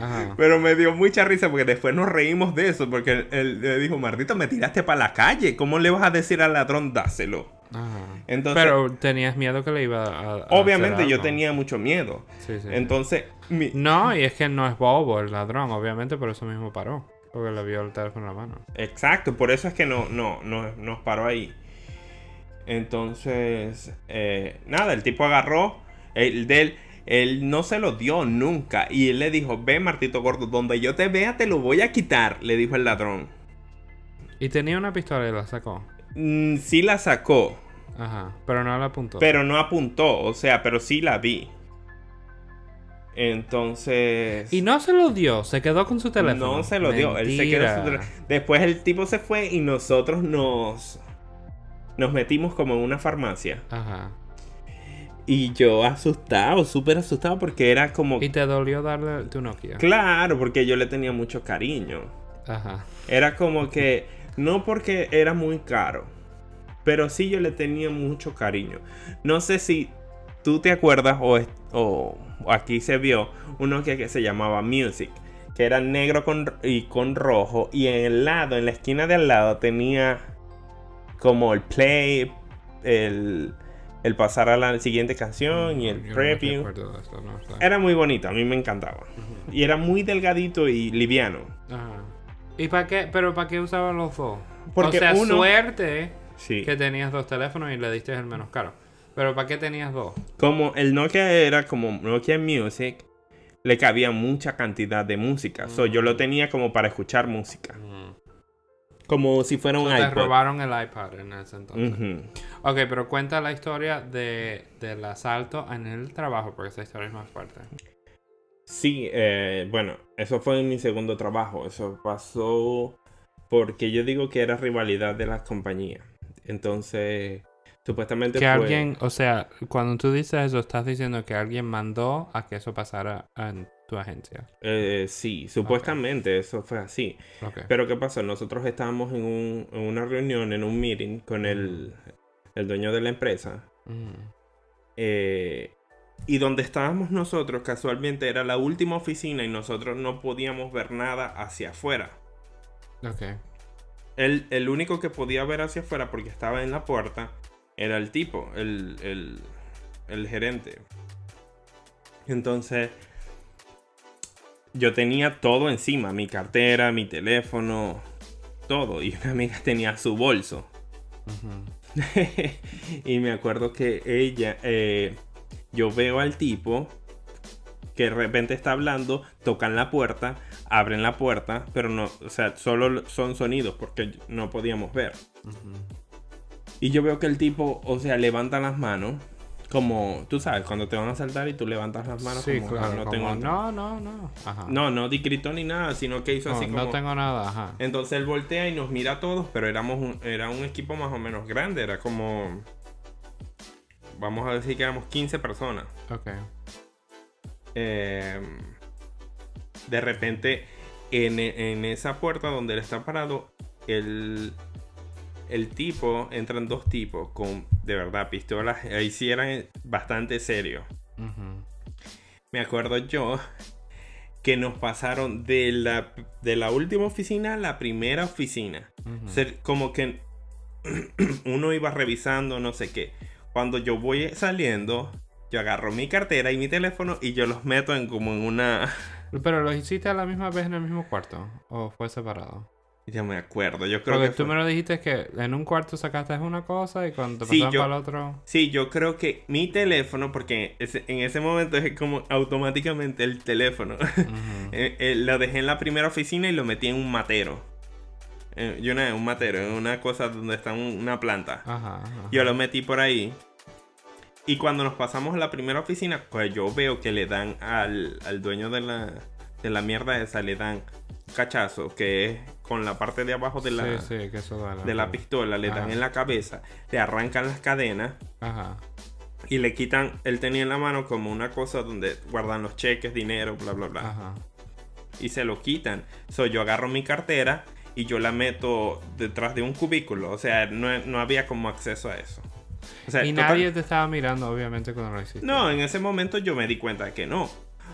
Ajá. Pero me dio mucha risa porque después nos reímos de eso, porque él, le dijo, Mardito, me tiraste para la calle. ¿Cómo le vas a decir al ladrón, dáselo? Ajá. Entonces, Pero tenías miedo que le iba a. a obviamente hacer yo tenía mucho miedo. Sí, sí, sí. Entonces, mi- No, y es que no es bobo el ladrón, obviamente por eso mismo paró. Porque le vio el teléfono en la mano. exacto, por eso es que no, no, no nos paró ahí. Entonces, eh, nada, el tipo agarró el de él. No se lo dio nunca. Y él le dijo, ve Martito Gordo, donde yo te vea te lo voy a quitar, le dijo el ladrón. Y tenía una pistola y la sacó. Mm, sí la sacó, Ajá. Pero no la apuntó. pero no apuntó, o sea, pero sí la vi. Entonces... Y no se lo dio, se quedó con su teléfono. No se lo dio, él se quedó Mentira. su teléfono. Después el tipo se fue y nosotros nos... Nos metimos como en una farmacia. Ajá. Y yo asustado, súper asustado porque era como... Y te dolió darle tu Nokia. Claro, porque yo le tenía mucho cariño. Ajá. Era como que... No porque era muy caro. Pero sí yo le tenía mucho cariño. No sé si tú te acuerdas o, o aquí se vio uno que, que se llamaba Music. Que era negro con, y con rojo. Y en el lado, en la esquina de al lado tenía como el play, el, el pasar a la siguiente canción y el no preview. esto, no. Era muy bonito, a mí me encantaba. Y era muy delgadito y liviano. Ajá. ¿Y para qué? ¿Pero para qué usaban los dos? Porque o sea, uno- suerte Sí. que tenías dos teléfonos y le diste el menos caro. ¿Pero para qué tenías dos? Como el Nokia era como Nokia Music, le cabía mucha cantidad de música. So, yo lo tenía como para escuchar música. Como si fuera un Mm. Te robaron el iPad en ese entonces. Ujú. Ok, pero cuenta la historia de, del asalto en el trabajo, porque esa historia es más fuerte. Sí, eh, bueno, eso fue en mi segundo trabajo. Eso pasó porque yo digo que era rivalidad de las compañías. Entonces, supuestamente Que fue... alguien, o sea, cuando tú dices eso, estás diciendo que alguien mandó a que eso pasara en tu agencia. Eh, sí, supuestamente eso fue así. Ok. Pero ¿qué pasó? Nosotros estábamos en, un- en una reunión, en un meeting con el, el dueño de la empresa. Mm. eh, y donde estábamos nosotros, casualmente era la última oficina y nosotros no podíamos ver nada hacia afuera. Ok. El, el único que podía ver hacia afuera porque estaba en la puerta era el tipo, el, el, el gerente. Entonces, yo tenía todo encima, mi cartera, mi teléfono, todo. Y una amiga tenía su bolso. Y me acuerdo que ella, eh, yo veo al tipo que de repente está hablando, tocan la puerta, abren la puerta, pero no, o sea, solo son sonidos porque no podíamos ver. Y yo veo que el tipo, o sea, levanta las manos, como, tú sabes, cuando te van a saltar y tú levantas las manos Sí, como, claro. no como, tengo no, no, no. Ajá. No, no ni nada, sino que hizo No, así no como... tengo nada, ajá. Entonces él voltea y nos mira a todos, pero éramos un, era un equipo más o menos grande, era como... Vamos a decir que éramos 15 personas. Ok. Eh, de repente, en, en esa puerta donde él está parado, el, el tipo, entran dos tipos con, de verdad, pistolas. Ahí sí eran bastante serios. Me acuerdo yo que nos pasaron de la, de la última oficina a la primera oficina. Ser como que uno iba revisando no sé qué. Cuando yo voy saliendo, yo agarro mi cartera y mi teléfono y yo los meto en como en una... Pero lo hiciste a la misma vez en el mismo cuarto. ¿O fue separado? Ya me acuerdo, yo creo Porque que tú fue- me lo dijiste que en un cuarto sacaste una cosa y cuando te Sí, yo- para el otro. Sí, yo creo que mi teléfono, porque ese- en ese momento es como automáticamente el teléfono. Eh, eh, lo dejé en la primera oficina y lo metí en un matero. Eh, yo no, un matero, en una cosa donde está un- una planta. Ajá, ajá. Yo lo metí por ahí. Y cuando nos pasamos a la primera oficina, pues yo veo que le dan al, al dueño de la, de la mierda esa, le dan cachazo, que es con la parte de abajo de la, Sí, sí, que eso duele. de la pistola, le dan en la cabeza, le arrancan las cadenas Ajá. y le quitan, él tenía en la mano como una cosa donde guardan los cheques, dinero, bla, bla, bla. Ajá. Y se lo quitan. So, yo agarro mi cartera y yo la meto detrás de un cubículo. O sea, no, no había como acceso a eso. O sea, Y total- nadie te estaba mirando, obviamente, cuando lo hiciste. No, en ese momento yo me di cuenta de que no.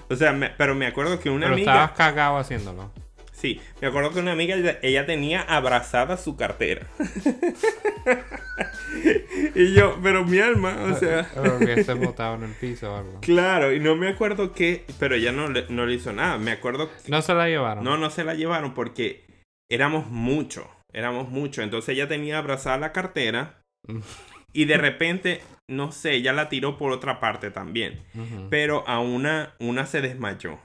O sea, me- pero me acuerdo que una Pero amiga... estabas cagado haciéndolo. Sí, me acuerdo que una amiga, ella, tenía abrazada su cartera. y yo, pero mi alma, o sea... O que se botado en el piso o algo. Claro, y no me acuerdo qué, pero ella no le, no le hizo nada. Me acuerdo que No se la llevaron. no, no se la llevaron porque éramos muchos, éramos muchos. Entonces ella tenía abrazada la cartera Mm. Y de repente, no sé, ella la tiró por otra parte también. Pero a una, una se desmayó.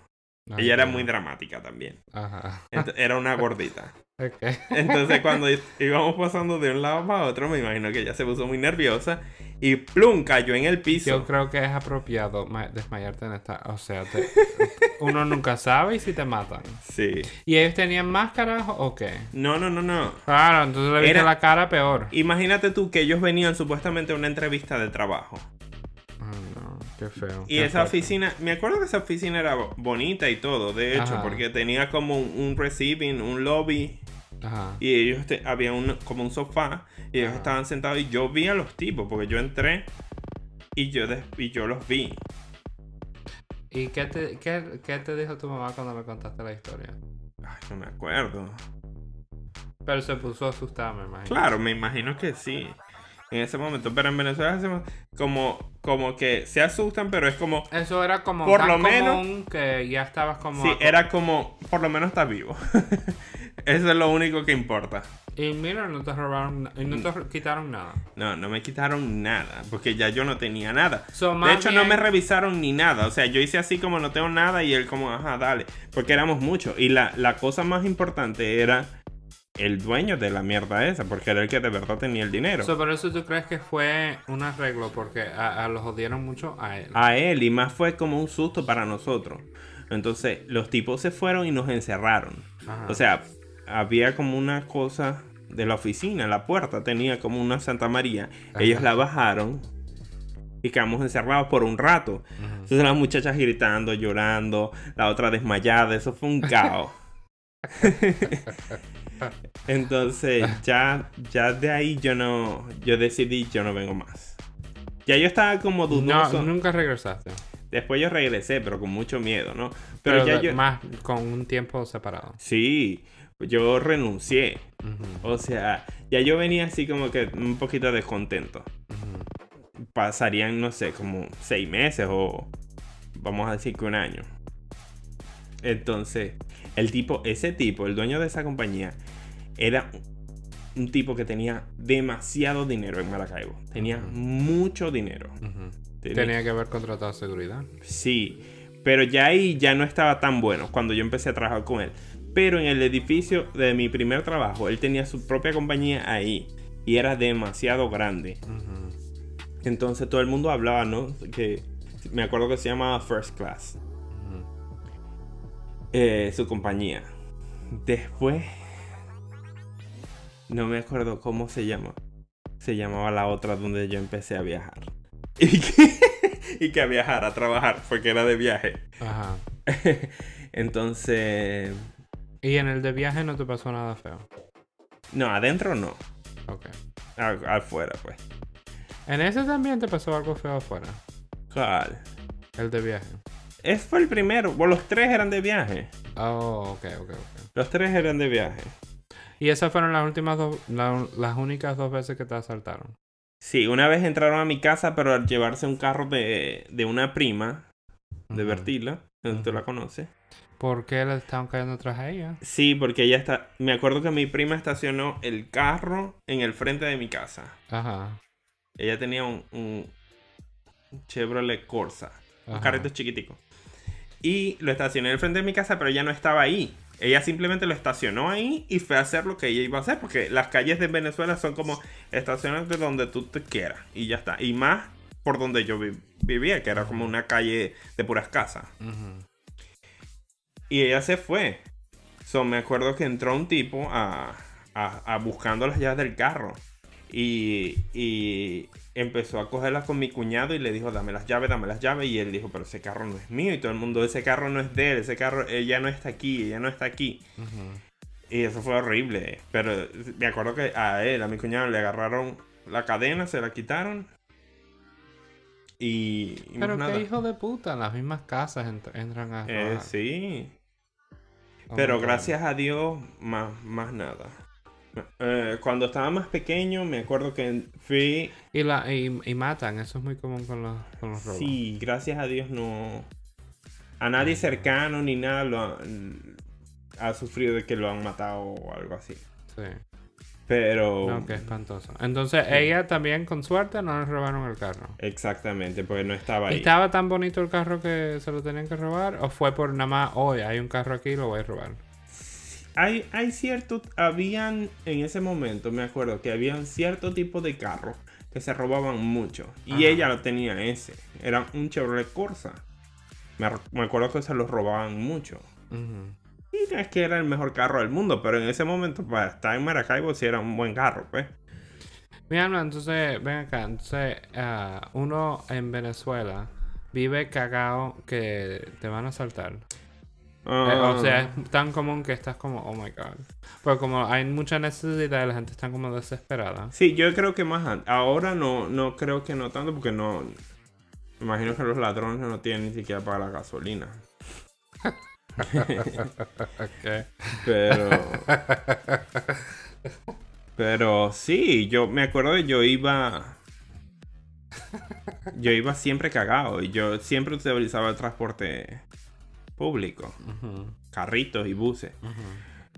Ay, ella era muy dramática también. Ajá. Era una gordita. Entonces cuando íbamos pasando de un lado para otro, me imagino que ella se puso muy nerviosa y plum, cayó en el piso. Yo creo que es apropiado ma- desmayarte en esta. O sea, te- uno nunca sabe y si te matan. Sí. ¿Y ellos tenían máscaras o qué? No, no, no, no. Claro, entonces le viste Era- la cara peor. Imagínate tú que ellos venían supuestamente a una entrevista de trabajo. Qué feo. Y qué esa fuerte. oficina, me acuerdo que esa oficina era bonita y todo, de hecho, Ajá. porque tenía como un, un receiving, un lobby, Ajá. y ellos, te- había un, como un sofá, y ellos Ajá. estaban sentados, y yo vi a los tipos, porque yo entré, y yo, des- y yo los vi. ¿Y qué te, qué, qué te dijo tu mamá cuando le contaste la historia? Ay, no me acuerdo. Pero se puso asustada, me imagino. Claro, me imagino que sí. En ese momento, pero en Venezuela hacemos como, como que se asustan, pero es como, Eso era como Por tan lo menos- común que ya estabas como... sí, era como, por lo menos estás vivo. Eso es lo único que importa. Y mira, no te robaron... no te quitaron nada. No, no me quitaron nada, porque ya yo no tenía nada. So, De hecho, no me revisaron ni nada. O sea, yo hice así como no tengo nada y él como, ajá, dale. Porque éramos muchos. Y la, la cosa más importante era el dueño de la mierda esa, porque era el que de verdad tenía el dinero. So, por eso tú crees que fue un arreglo, porque a, a los odiaron mucho a él. a él y más fue como un susto para nosotros. Entonces, los tipos se fueron y nos encerraron. Ajá. O sea, había como una cosa de la oficina, la puerta tenía como una Santa María. Ellos la bajaron y quedamos encerrados por un rato. Entonces las muchachas gritando, llorando, la otra desmayada, eso fue un caos. Entonces, ya, ya de ahí yo no, yo decidí, yo no vengo más. Ya yo estaba como No, dudoso. nunca regresaste. Después yo regresé, pero con mucho miedo, ¿no? Pero, Pero, ya yo... más con un tiempo separado. Sí, yo renuncié. O sea, ya yo venía así como que un poquito descontento. Pasarían, no sé, como seis meses o vamos a decir que un año. Entonces, el tipo, ese tipo, el dueño de esa compañía, era un tipo que tenía demasiado dinero en Maracaibo. Tenía mucho dinero. Tenía- Tenía que haber contratado seguridad. Sí, pero ya ahí ya no estaba tan bueno cuando yo empecé a trabajar con él. Pero en el edificio de mi primer trabajo, él tenía su propia compañía ahí y era demasiado grande. Entonces todo el mundo hablaba, ¿no? Que me acuerdo que se llamaba First Class. Eh, su compañía. Después, no me acuerdo cómo se llama. Se llamaba la otra donde yo empecé a viajar. Y que, y que a viajar, a trabajar, porque era de viaje. Ajá. Entonces, Y en el de viaje no te pasó nada feo. no, adentro no. Ok. A- afuera, pues. En ese también te pasó algo feo afuera. ¿Cuál? El de viaje. Ese fue el primero. Bueno, los tres eran de viaje. Oh, ok, ok, ok. Los tres eran de viaje. Y esas fueron las últimas dos, la- las únicas dos veces que te asaltaron. Sí, una vez entraron a mi casa, pero al llevarse un carro de, de una prima, de. Bertila, tú Ujú. la conoces. ¿Por qué le estaban cayendo atrás a ella? Sí, porque ella está. Me acuerdo que mi prima estacionó el carro en el frente de mi casa. Ajá. Ella tenía un, un Chevrolet Corsa, un carrito chiquitico. Y lo estacioné en el frente de mi casa, pero ella no estaba ahí. Ella simplemente lo estacionó ahí y fue a hacer lo que ella iba a hacer. Porque las calles de Venezuela son como estacionarte donde tú te quieras. Y ya está. Y más por donde yo vi- vivía, que era como una calle de puras casas. Ujú. Y ella se fue. So, me acuerdo que entró un tipo a, a- a buscando las llaves del carro. Y, y empezó a cogerlas con mi cuñado y le dijo, dame las llaves, dame las llaves. Y él dijo, pero ese carro no es mío. Y todo el mundo, ese carro no es de él, ese carro, ella no está aquí, ella no está aquí. Y eso fue horrible. Pero me acuerdo que a él, a mi cuñado, le agarraron la cadena, se la quitaron. Y, y Pero qué hijo de puta, las mismas casas ent- entran a Eh, sí. Oh Pero gracias a Dios, más, más nada. Eh, cuando estaba más pequeño, me acuerdo que fui. Y, la, y, y matan, eso es muy común con los, con los robos. Sí, gracias a Dios no. A nadie cercano ni nada lo ha, ha sufrido de que lo han matado o algo así. Sí. Pero... No, qué espantoso. Entonces, ella también, con suerte, no le robaron el carro. Exactamente, porque no estaba ahí. ¿Estaba tan bonito el carro que se lo tenían que robar? ¿O fue por nada más, hoy hay un carro aquí, lo voy a robar? Hay, hay cierto, habían, en ese momento me acuerdo que habían cierto tipo de carros que se robaban mucho. Y Ajá. ella lo tenía ese. Era un Chevrolet Corsa. Me, acuerdo que se los robaban mucho. Y no es que era el mejor carro del mundo, pero en ese momento para estar en Maracaibo sí era un buen carro, pues. Mi alma, entonces, ven acá. Entonces, ah, uno en Venezuela vive cagado que te van a asaltar. Eh, Ah, o sea, es tan común que estás como, oh my god. Porque como hay mucha necesidad, la gente está como desesperada. Sí, yo creo que más ahora no, no creo que no tanto porque no. Me imagino que los ladrones no tienen ni siquiera para la gasolina. Ok. Pero. pero sí, yo me acuerdo que yo iba. Yo iba siempre cagado y yo siempre utilizaba el transporte público, carritos y buses.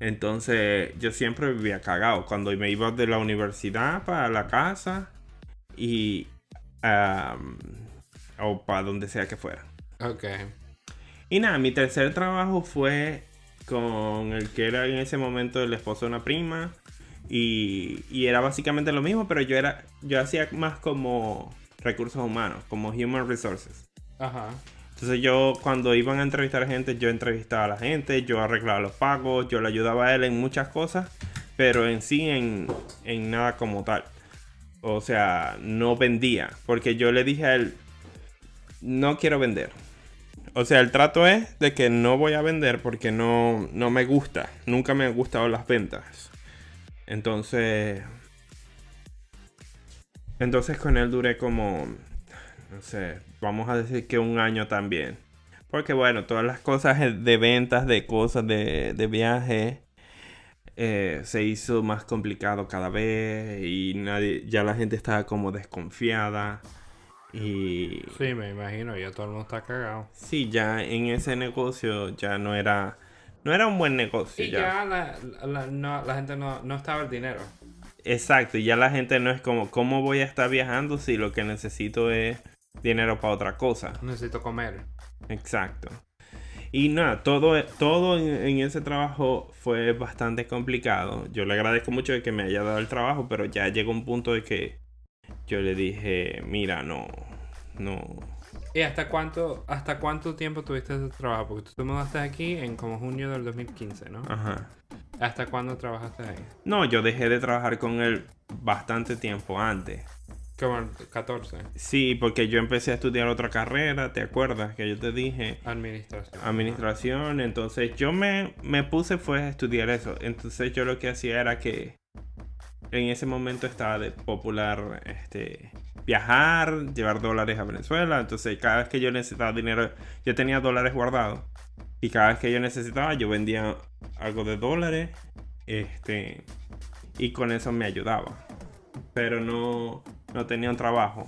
Entonces yo siempre vivía cagado. Cuando me iba de la universidad para la casa y... o para donde sea que fuera. Ok. Y nada, mi tercer trabajo fue con el que era en ese momento el esposo de una prima. Y, y era básicamente lo mismo, pero yo era yo hacía más como recursos humanos, como human resources. Ajá. Entonces yo cuando iban a entrevistar gente, yo entrevistaba a la gente, yo arreglaba los pagos, yo le ayudaba a él en muchas cosas, pero en sí en, en nada como tal. O sea, no vendía, porque yo le dije a él, no quiero vender. O sea, el trato es de que no voy a vender porque no, no me gusta, nunca me han gustado las ventas. Entonces, entonces con él duré como, no sé, vamos a decir que un año también. Porque bueno, todas las cosas de ventas, de cosas de, de viaje, eh, se hizo más complicado cada vez y nadie, ya la gente estaba como desconfiada. Y Sí, me imagino, ya todo el mundo está cagado. sí, ya en ese negocio ya no era, no era un buen negocio. Y ya. ya la, la- no, la gente no, no estaba el dinero. Exacto, y ya la gente no es como, ¿cómo voy a estar viajando si lo que necesito es dinero para otra cosa? Necesito comer. Exacto. Y nada, todo, todo en, en ese trabajo fue bastante complicado. Yo le agradezco mucho de que me haya dado el trabajo, pero ya llegó un punto de que yo le dije, mira, no, no. ¿Y hasta cuánto, hasta cuánto tiempo tuviste ese trabajo? Porque tú te mudaste aquí en como junio del 2015, ¿no? Ajá. ¿Hasta cuándo trabajaste ahí? No, yo dejé de trabajar con él bastante tiempo antes. Como el 14. Sí, porque yo empecé a estudiar otra carrera, ¿te acuerdas? Que yo te dije. Administración. administración, entonces yo me, me puse fue a estudiar eso. Entonces yo lo que hacía era que en ese momento estaba de popular este viajar, llevar dólares a Venezuela, entonces cada vez que yo necesitaba dinero, yo tenía dólares guardados y cada vez que yo necesitaba yo vendía algo de dólares, este y con eso me ayudaba. Pero no no tenía un trabajo.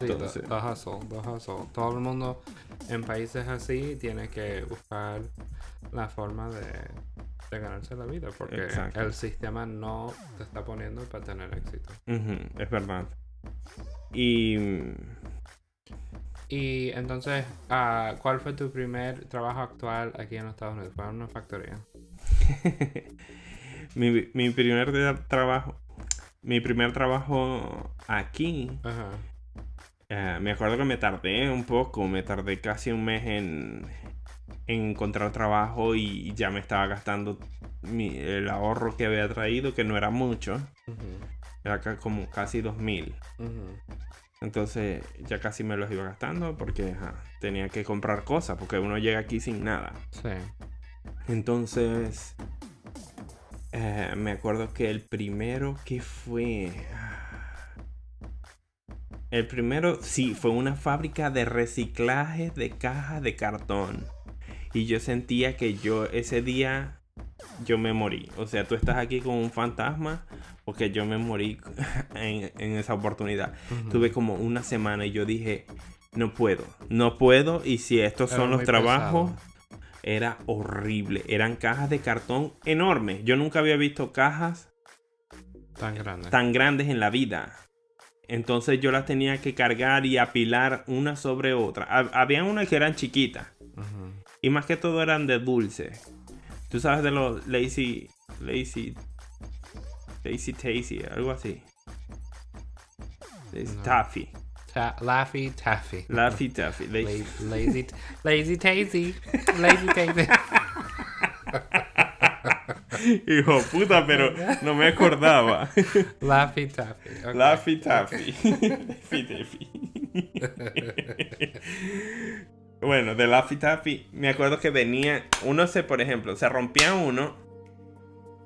Sí, Entonces- the hustle. Todo el mundo en países así tiene que buscar la forma de, de ganarse la vida porque Exacto. el sistema no te está poniendo para tener éxito. Es verdad. Y Y entonces, ah, ¿cuál fue tu primer trabajo actual aquí en los Estados Unidos? ¿Fue en una factoría? mi, mi primer trabajo mi primer trabajo aquí Ajá. eh, me acuerdo que me tardé un poco me tardé casi un mes en, en encontrar trabajo y ya me estaba gastando mi- el ahorro que había traído que no era mucho era como casi dos mil ujú. entonces ya casi me los iba gastando porque tenía que comprar cosas porque uno llega aquí sin nada Sí. Entonces, eh, me acuerdo que el primero que fue... El primero, sí, fue una fábrica de reciclaje de cajas de cartón. Y yo sentía que yo ese día, yo me morí. O sea, tú estás aquí con un fantasma porque yo me morí en, en esa oportunidad. Tuve como una semana y yo dije, no puedo, no puedo. Y si estos Era son los trabajos, pesado. Era horrible. Eran cajas de cartón enormes. Yo nunca había visto cajas Tan grande. tan grandes en la vida. Entonces yo las tenía que cargar y apilar una sobre otra. Hab- Había unas que eran chiquitas. Y más que todo eran de dulce. Tú sabes de los lazy. Lazy. Lazy Tasty, algo así. Lazy No. Taffy. Ta- Laffy Taffy. Laffy Taffy. La- Lazy. lazy, lazy Tazy. Lazy Tazy. Hijo puta, pero no me acordaba. Laffy Taffy. ok. Laffy Taffy. Laffy Taffy. bueno, de Laffy Taffy, me acuerdo que venía. Uno se, por ejemplo, se rompía uno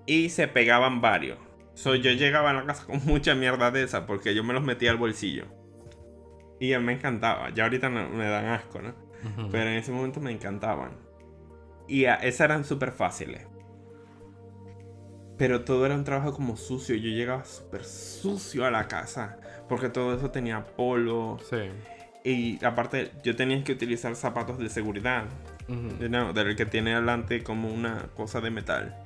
y se pegaban varios. So, yo llegaba a la casa con mucha mierda de esa porque yo me los metía al bolsillo. Y a mí me encantaba. Ya ahorita no- me dan asco, ¿no? Pero en ese momento me encantaban. Y a- esas eran súper fáciles. Pero todo era un trabajo como sucio. Yo llegaba súper sucio a la casa. Porque todo eso tenía polvo. Sí. Y aparte, yo tenía que utilizar zapatos de seguridad. Ujú. No, del que tiene adelante como una cosa de metal.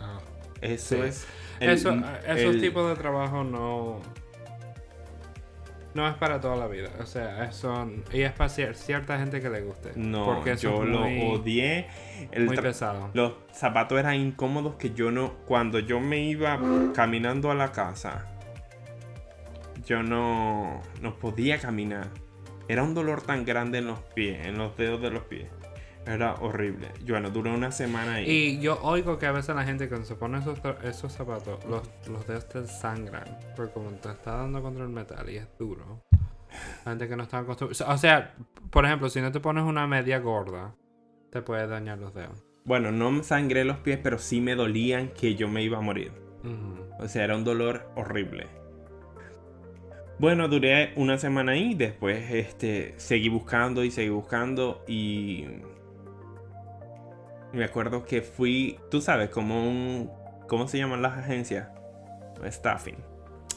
Ah. Eso Sí. es. el- Eso, esos el- tipos de trabajo no. No es para toda la vida. O sea, son. Y es para cier- cierta gente que le guste. No, porque yo lo odié. El Muy pesado. Los zapatos eran incómodos que yo no. Cuando yo me iba caminando a la casa, yo no, no podía caminar. Era un dolor tan grande en los pies, en los dedos de los pies. Era horrible. Y Bueno, duró una semana ahí. Y yo oigo que a veces la gente cuando se pone esos, esos zapatos, los, los dedos te sangran. Porque como te está dando contra el metal y es duro. La gente que no está acostumbrada. O sea, por ejemplo, si no te pones una media gorda, te puede dañar los dedos. Bueno, no me sangré los pies, pero sí me dolían que yo me iba a morir. O sea, era un dolor horrible. Bueno, duré una semana ahí, después este, seguí buscando y seguí buscando y me acuerdo que fui, tú sabes, como un, ¿cómo se llaman las agencias? Staffing.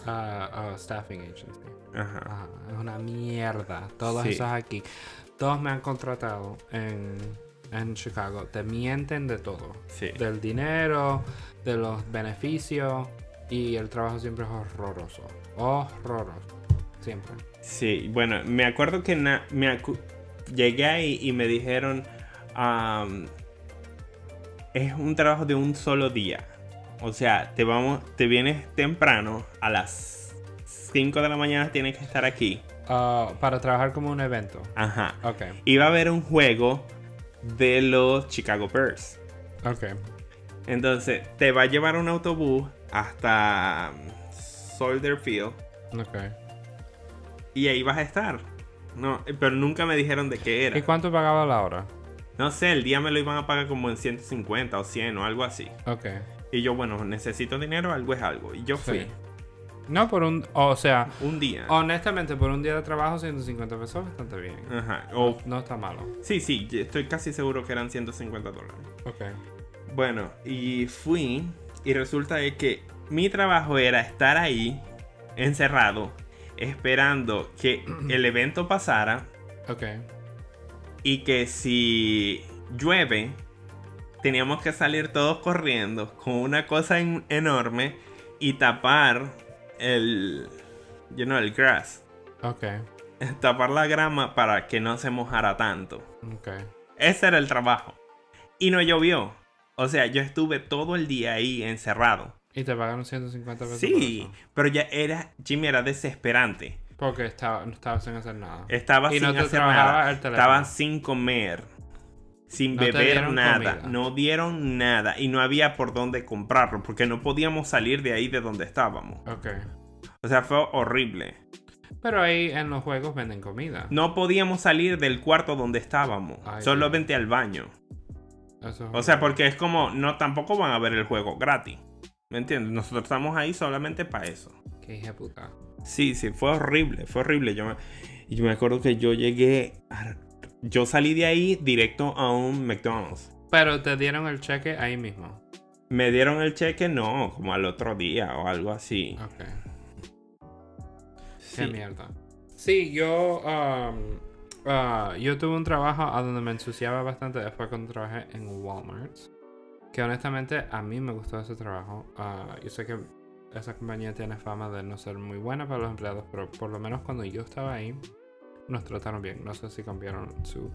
Ah, ah, staffing agency. Ajá. Es una mierda. Todos Sí. esos aquí. Todos me han contratado en, en Chicago. Te mienten de todo. Sí. Del dinero, de los beneficios. Y el trabajo siempre es horroroso. Horroroso. Siempre. Sí, bueno, me acuerdo que na- me acu- llegué ahí y me dijeron, es un trabajo de un solo día. O sea, te vamos, te vienes temprano a las 5 de la mañana tienes que estar aquí. Ah, para trabajar como un evento. Ajá. Ok. Y va a haber un juego de los Chicago Bears. Ok. Entonces, te va a llevar un autobús hasta um, Soldier Field Ok. y ahí vas a estar. No, pero nunca me dijeron de qué era. ¿Y cuánto pagaba la hora? No sé, el día me lo iban a pagar como en 150 o 100 o algo así. Ok. Y yo, bueno, necesito dinero, algo es algo. Y yo fui. Sí. No por un... O sea, Un día. honestamente, por un día de trabajo, 150 pesos bastante bien. Ajá. O, No está malo. sí, sí, estoy casi seguro que eran 150 dólares. Ok. Bueno, y fui. Y resulta de que mi trabajo era estar ahí, encerrado, esperando que el evento pasara. Ok. Y que si llueve, teníamos que salir todos corriendo con una cosa en- enorme y tapar el, you know, el grass. Ok. Tapar la grama para que no se mojara tanto. Ok. Ese era el trabajo. Y no llovió. O sea, yo estuve todo el día ahí encerrado. ¿Y te pagaron 150 pesos Sí, pero ya era, Jimmy era desesperante. Porque estaba, no estaba sin hacer nada. Estaba Y sin no hacer nada. el teléfono. Estaba sin comer. Sin No beber nada. comida. No dieron nada. Y no había por dónde comprarlo. Porque no podíamos salir de ahí de donde estábamos. Ok. O sea, fue horrible. Pero ahí en los juegos venden comida. No podíamos salir del cuarto donde estábamos. Ay, solamente al baño. Eso es O sea, porque es como, no tampoco van a ver el juego gratis. ¿Me entiendes? Nosotros estamos ahí solamente para eso. Qué hija puta. Sí, sí, fue horrible, fue horrible. Yo me, yo me acuerdo que yo llegué, a- yo salí de ahí directo a un McDonald's. Pero te dieron el cheque ahí mismo. Me dieron el cheque, no, como al otro día o algo así. Ok. Sí. Qué mierda. Sí, yo. um, ah, yo tuve un trabajo a donde me ensuciaba bastante después cuando trabajé en Walmart. Que honestamente a mí me gustó ese trabajo. Ah, yo sé que esa compañía tiene fama de no ser muy buena para los empleados, pero por lo menos cuando yo estaba ahí, nos trataron bien. No sé si cambiaron sus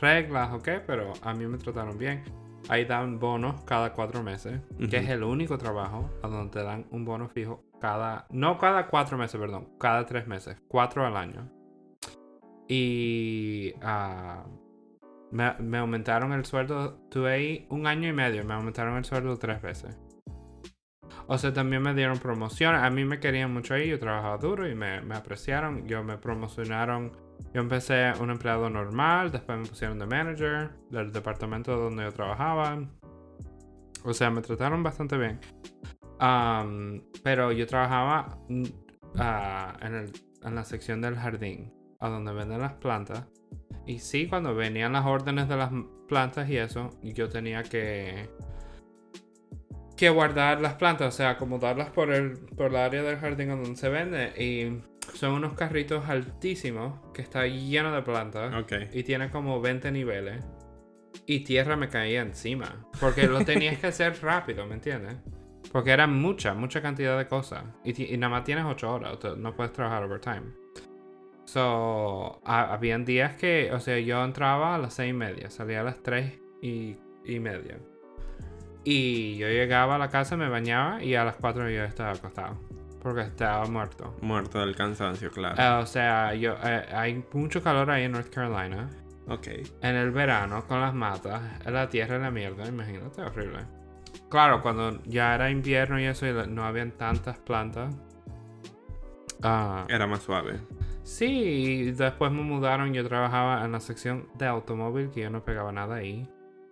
reglas o qué, pero a mí me trataron bien. Ahí dan bonos cada cuatro meses, que es el único trabajo a donde te dan un bono fijo cada, no cada cuatro meses, perdón, cada tres meses, cuatro al año. Y me, me aumentaron el sueldo, tuve ahí un año y medio, me aumentaron el sueldo tres veces. O sea, también me dieron promoción. A mí me querían mucho ahí, yo trabajaba duro y me, me apreciaron. Yo me promocionaron. Yo empecé un empleado normal, después me pusieron de manager del departamento donde yo trabajaba. O sea, me trataron bastante bien. Am, pero yo trabajaba ah, en, el- en la sección del jardín, a donde venden las plantas. Y sí, cuando venían las órdenes de las plantas y eso, yo tenía que que guardar las plantas, o sea, acomodarlas por el por el área del jardín donde se vende y son unos carritos altísimos que está lleno de plantas Ok. y tiene como 20 niveles y tierra me caía encima porque lo tenías que hacer rápido, ¿me entiendes? Porque era mucha, mucha cantidad de cosas y, y nada más tienes 8 horas, no puedes trabajar overtime. So, ha- habían días que, o sea, yo entraba a las 6 y media, salía a las 3 y, y media. Y yo llegaba a la casa, me bañaba y a las 4 yo estaba acostado. Porque estaba muerto. Muerto del cansancio, claro. Eh, o sea, yo, eh, hay mucho calor ahí en North Carolina. ok. En el verano, con las matas, la tierra y la mierda, imagínate, horrible. Claro, cuando ya era invierno y eso, y no habían tantas plantas. ah, Era más suave. Sí, y después me mudaron. Yo trabajaba en la sección de automóvil, que yo no pegaba nada ahí.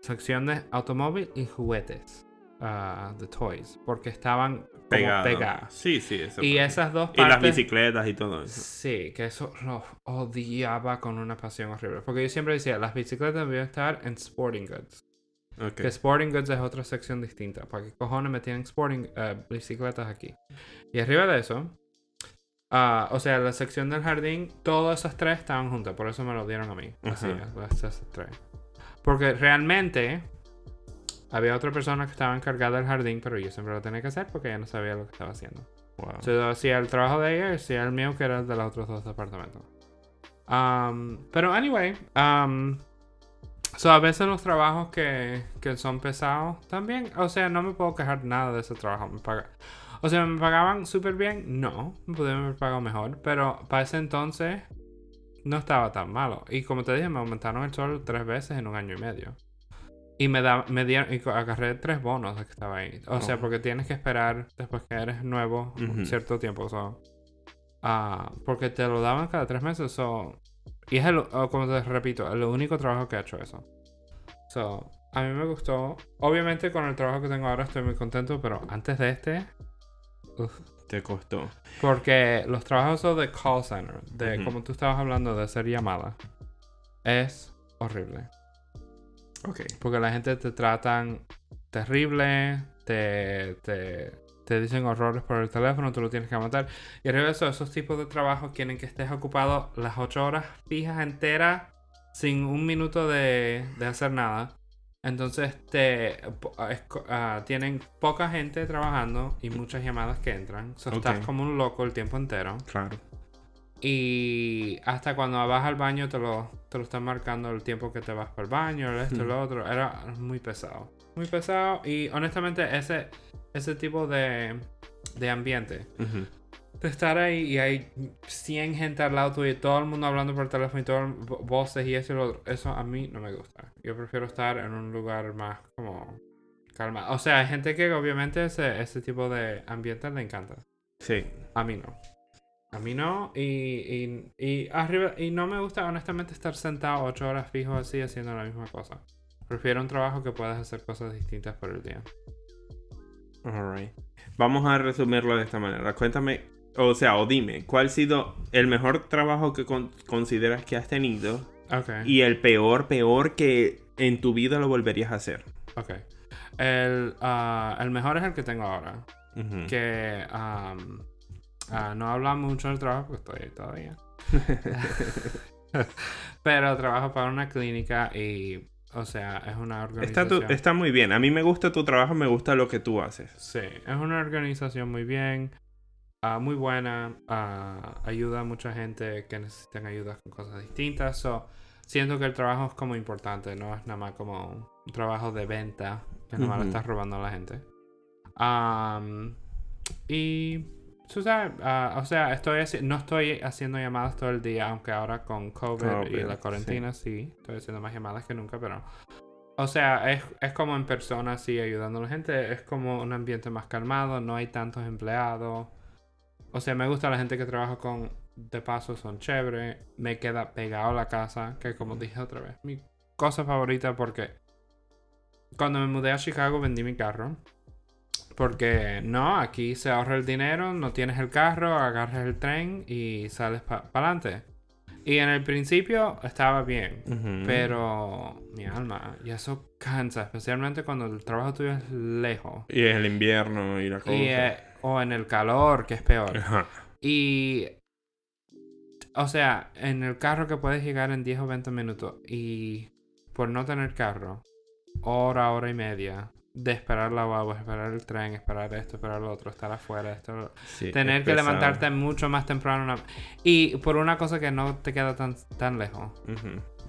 Sección de automóvil y juguetes. ah, de toys. Porque estaban Pegado. pegadas. Sí, sí, eso. Y esas dos Y partes. las bicicletas y todo eso. Sí, que eso lo odiaba con una pasión horrible. Porque yo siempre decía, las bicicletas debían estar en Sporting Goods. Ok. Que Sporting Goods es otra sección distinta. ¿Para qué cojones me tienen sporting, eh, bicicletas aquí? Y arriba de eso, ah, o sea, la sección del jardín, todas esas tres estaban juntas. Por eso me lo dieron a mí. Así, esas tres. Porque realmente había otra persona que estaba encargada del jardín, pero yo siempre lo tenía que hacer porque ella no sabía lo que estaba haciendo. Wow. So, yo hacía el trabajo de ella y hacía el mío, que era el de los otros dos departamentos. Um, pero, anyway, um, so, a veces los trabajos que, que son pesados también, o sea, no me puedo quejar nada de ese trabajo. Me paga- o sea, ¿me pagaban súper bien? No, me pudieron haber pagado mejor, pero para ese entonces no estaba tan malo. Y como te dije, me aumentaron el sueldo tres veces en un año y medio. Y me, da, me dieron, y agarré tres bonos de que estaba ahí. O sea, Oh. porque tienes que esperar después que eres nuevo un Ujú. cierto tiempo. so. Ah, porque te lo daban cada tres meses. so. Y es el, oh, como te repito, el único trabajo que he hecho eso. So, a mí me gustó. Obviamente con el trabajo que tengo ahora estoy muy contento, pero antes de este, uf, Te costó. porque los trabajos de call center, de como tú estabas hablando de hacer llamadas, es horrible. Ok. Porque la gente te tratan terrible, te, te, te dicen horrores por el teléfono, tú lo tienes que matar. Y de eso, esos tipos de trabajos quieren que estés ocupado las 8 horas fijas enteras sin un minuto de, de hacer nada. Entonces te po- es co- ah, tienen poca gente trabajando y muchas llamadas que entran. So, Estás Ok. como un loco el tiempo entero. Claro. Y hasta cuando vas al baño te lo, te lo están marcando el tiempo que te vas para el baño, esto y lo otro. Era muy pesado. Muy pesado. Y honestamente ese, ese tipo de, de ambiente. De estar ahí y hay 100 gente al lado tuyo y todo el mundo hablando por teléfono y vo- voces y eso y lo otro. Eso a mí no me gusta. Yo prefiero estar en un lugar más como calma. O sea, hay gente que obviamente ese, ese tipo de ambiente le encanta. Sí. A mí no. A mí no. Y, y, y arriba. Y no me gusta, honestamente, estar sentado ocho horas fijo así haciendo la misma cosa. Prefiero un trabajo que puedas hacer cosas distintas por el día. Alright. Vamos a resumirlo de esta manera. Cuéntame, o sea, o dime, ¿cuál ha sido el mejor trabajo que con- consideras que has tenido y el peor, peor que en tu vida lo volverías a hacer? Ok. El, ah, el mejor es el que tengo ahora. Que ah, no habla mucho del trabajo porque estoy ahí todavía. Pero trabajo para una clínica y O sea, es una Está, organización. tu- está muy bien. A mí me gusta tu trabajo, me gusta lo que tú haces. Sí, es una organización muy bien, ah, muy buena, ah, ayuda a mucha gente que necesitan ayuda con cosas distintas. So, siento que el trabajo es como importante, no es nada más como un trabajo de venta que nada más le Ujú. estás robando a la gente. Am, y, tú sabes, ah, o sea, estoy no estoy haciendo llamadas todo el día, aunque ahora con COVID, y COVID, la cuarentena sí. estoy haciendo más llamadas que nunca, pero... O sea, es, es como en persona, así, ayudando a la gente. Es como un ambiente más calmado, no hay tantos empleados. O sea, me gusta la gente que trabaja con, de paso, son chévere. Me queda pegado a la casa, que como dije otra vez, mi cosa favorita porque cuando me mudé a Chicago vendí mi carro. Porque no, aquí se ahorra el dinero, no tienes el carro, agarras el tren y sales para adelante. Y en el principio estaba bien. Pero mi alma, y eso cansa, especialmente cuando el trabajo tuyo es lejos. Y es el invierno y la cosa. Y, eh, o en el calor, que es peor. Ajá. Y. O sea, en el carro que puedes llegar en 10 o 20 minutos. Y por no tener carro, hora, hora y media. De esperar la guagua, esperar el tren, esperar esto, esperar lo otro, estar afuera, esto, Sí, tener es que pesado. levantarte mucho más temprano. una- Y por una cosa que no te queda tan, tan lejos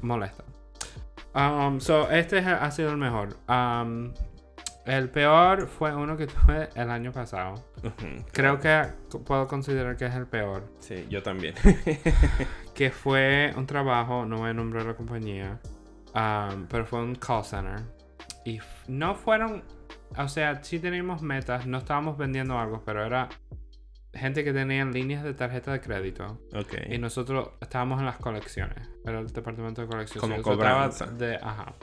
molesta. Um, so, este es- ha sido el mejor. Um, el peor fue uno que tuve el año pasado. Creo que puedo considerar que es el peor. Sí, yo también. Que fue un trabajo, no voy a nombrar la compañía, um, pero fue un call center. Y no fueron, o sea, sí teníamos metas, no estábamos vendiendo algo, pero era gente que tenían líneas de tarjeta de crédito. ok. Y nosotros estábamos en las colecciones. Era el departamento de colecciones. Como cobranza. De, ajá,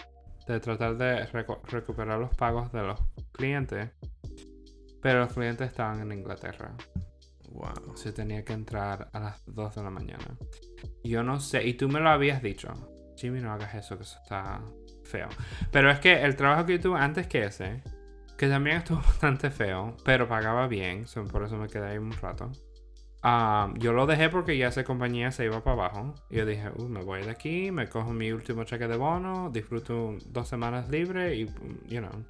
de tratar de recuperar los pagos de los clientes. Pero los clientes estaban en Inglaterra. Wow. Se tenía que entrar a las 2 de la mañana. Yo no sé. Y tú me lo habías dicho. Jimmy, no hagas eso, que eso está feo. Pero es que el trabajo que yo tuve antes que ese, que también estuvo bastante feo, pero pagaba bien, por eso me quedé ahí un rato. Ah, yo lo dejé porque ya esa compañía se iba para abajo. Y yo dije, "Uh, me voy de aquí, me cojo mi último cheque de bono, disfruto dos semanas libres y, you know,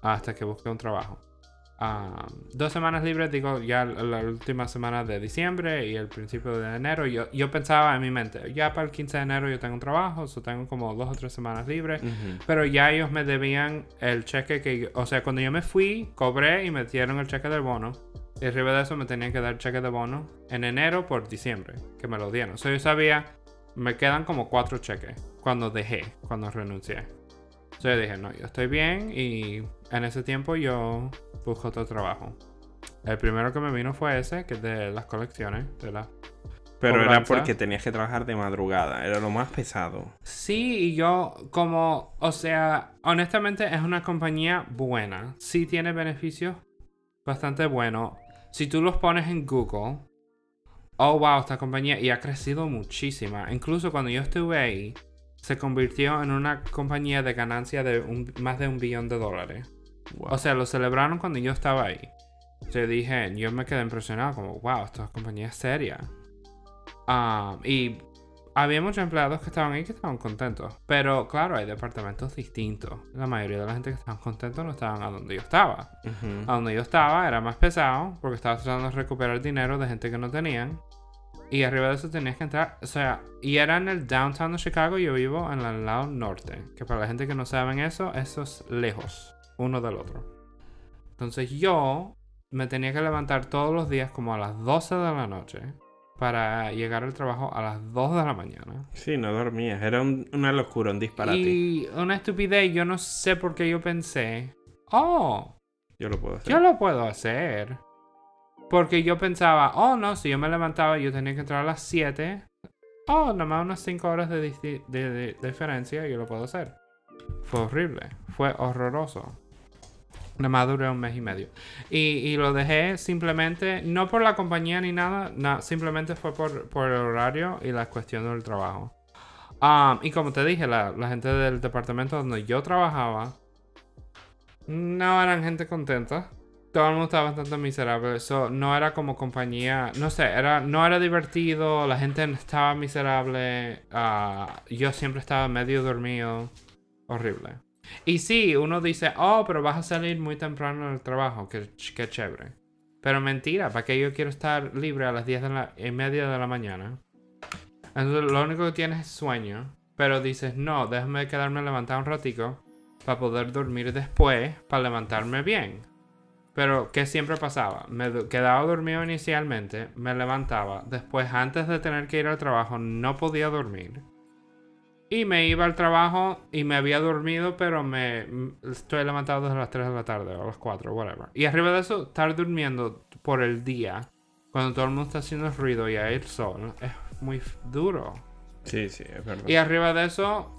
hasta que busque un trabajo. Ah, dos semanas libres, digo, ya la la última semana de diciembre y el principio de enero. Yo, yo pensaba en mi mente, ya para el 15 de enero yo tengo un trabajo, o tengo como dos o tres semanas libres. Ujú. Pero ya ellos me debían el cheque que o sea, cuando yo me fui, cobré y me dieron el cheque del bono. Y arriba de eso me tenían que dar cheque de bono en enero por diciembre, que me lo dieron. O sea, yo sabía, me quedan como cuatro cheques cuando dejé, cuando renuncié. Entonces yo dije, no, yo estoy bien y en ese tiempo yo busco otro trabajo. El primero que me vino fue ese, que es de las colecciones, de la Pero era porque tenías que trabajar de madrugada. Era lo más pesado. Sí, y yo como, o sea, honestamente es una compañía buena. Sí tiene beneficios bastante buenos. Si tú los pones en Google, oh wow, esta compañía y ha crecido muchísima. Incluso cuando yo estuve ahí, se convirtió en una compañía de ganancia de un- más de un billón de dólares. Wow. O sea, lo celebraron cuando yo estaba ahí. Yo dije, yo me quedé impresionado, como, wow, esta compañía es seria. Ah, y había muchos empleados que estaban ahí que estaban contentos. Pero claro, hay departamentos distintos. La mayoría de la gente que estaban contentos no estaban a donde yo estaba. Ujú. A donde yo estaba era más pesado porque estaba tratando de recuperar dinero de gente que no tenían. Y arriba de eso tenías que entrar. O sea, y era en el downtown de Chicago. Yo vivo en el lado norte. Que para la gente que no saben eso, eso es lejos uno del otro. Entonces yo me tenía que levantar todos los días como a las 12 de la noche para llegar al trabajo a las 2 de la mañana. Sí, no dormías. Era un- una locura, un disparate. Y una estupidez, yo no sé por qué yo pensé, oh, Yo lo puedo hacer. yo lo puedo hacer. Porque yo pensaba, oh no, si yo me levantaba yo tenía que entrar a las 7. Oh, nada más unas 5 horas de, de- de- de diferencia yo lo puedo hacer. Fue horrible, fue horroroso. Nada más duré un mes y medio. Y, y lo dejé simplemente, no por la compañía ni nada, na- simplemente fue por, por el horario y la cuestión del trabajo. Um, y como te dije, la, la gente del departamento donde yo trabajaba no eran gente contenta. Todo el mundo estaba bastante miserable. So, no era como compañía. No sé, era, no era divertido. La gente estaba miserable. ah, yo siempre estaba medio dormido. Horrible. Y sí, uno dice, oh, pero vas a salir muy temprano del trabajo, que, que chévere. Pero mentira, ¿para qué yo quiero estar libre a las 10 de la, y media de la mañana? Entonces lo único que tienes es sueño. Pero dices, no, déjame quedarme levantado un ratico para poder dormir después, para levantarme bien. Pero, ¿qué siempre pasaba? Me quedaba dormido inicialmente, me levantaba, después antes de tener que ir al trabajo no podía dormir. Y me iba al trabajo y me había dormido, pero me m- estoy levantado desde las 3 de la tarde o a las 4, whatever. Y arriba de eso, estar durmiendo por el día, cuando todo el mundo está haciendo ruido y hay el sol, es muy duro. Sí, sí, es verdad. Y arriba de eso,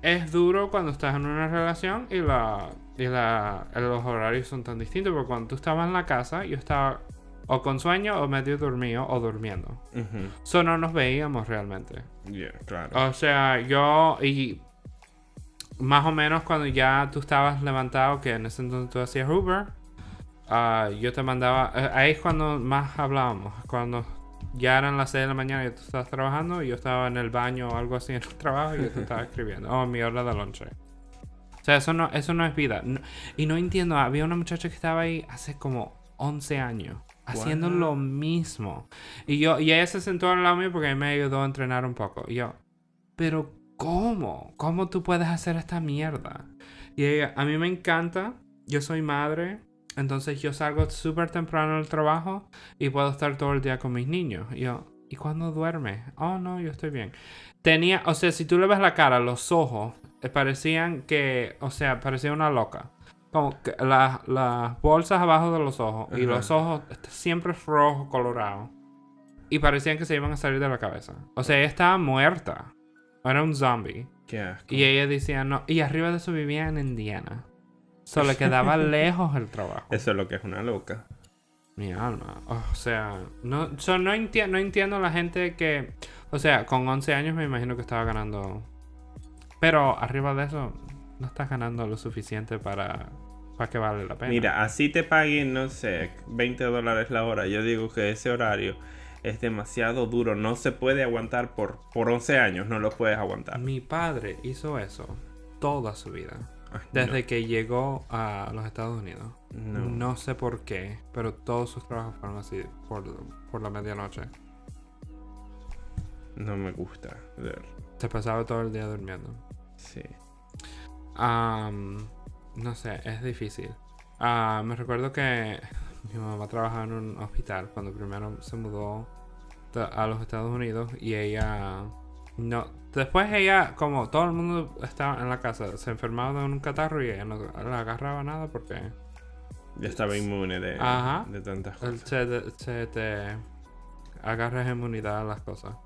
es duro cuando estás en una relación y, la, y la, los horarios son tan distintos. Porque cuando tú estabas en la casa, yo estaba o con sueño o medio dormido o durmiendo. Ujú. Eso no nos veíamos realmente. Yeah, claro. O sea, yo y más o menos cuando ya tú estabas levantado, que en ese entonces tú hacías Uber, ah, yo te mandaba, eh, ahí es cuando más hablábamos, cuando ya eran las 6 de la mañana y tú estabas trabajando y yo estaba en el baño o algo así en el trabajo y yo te estaba escribiendo, o mi hora de lonche. O sea, eso no, eso no es vida. No- y no entiendo, había una muchacha que estaba ahí hace como 11 años. Haciendo lo mismo. Y yo, y ella se sentó al lado mío porque me ayudó a entrenar un poco. Y yo, pero ¿cómo? ¿Cómo tú puedes hacer esta mierda? Y ella, a mí me encanta. Yo soy madre. Entonces yo salgo súper temprano del trabajo y puedo estar todo el día con mis niños. Y yo, ¿y cuándo duerme? Oh, no, yo estoy bien. Tenía, o sea, si tú le ves la cara, los ojos, eh, parecían que, o sea, parecía una loca. Como que la- las bolsas abajo de los ojos y los ojos siempre rojo, colorado. Y parecían que se iban a salir de la cabeza. O sea, ella estaba muerta. Era un zombie. Qué asco. Y ella decía, no. Y arriba de eso vivía en Indiana. Solo le quedaba lejos el trabajo. Eso es lo que es una loca. Mi alma. O sea, no, no, enti- no entiendo la gente que. O sea, con 11 años me imagino que estaba ganando. Pero arriba de eso, no estás ganando lo suficiente para, para que vale la pena. Mira, así te paguen, no sé, 20 dólares la hora. Yo digo que ese horario es demasiado duro. No se puede aguantar por, por 11 años. No lo puedes aguantar. Mi padre hizo eso toda su vida. Ay, Desde que llegó a los Estados Unidos. no. sé por qué, pero todos sus trabajos fueron así por, por la medianoche. No me gusta ver. Se pasaba todo el día durmiendo. Sí. Am, no sé, es difícil. Ah, me recuerdo que mi mamá trabajaba en un hospital cuando primero se mudó a los Estados Unidos y ella no después ella como todo el mundo estaba en la casa se enfermaba de un catarro y ella no le agarraba nada porque Ya estaba inmune de, Ajá. de tantas cosas. se, se te agarra inmunidad a las cosas.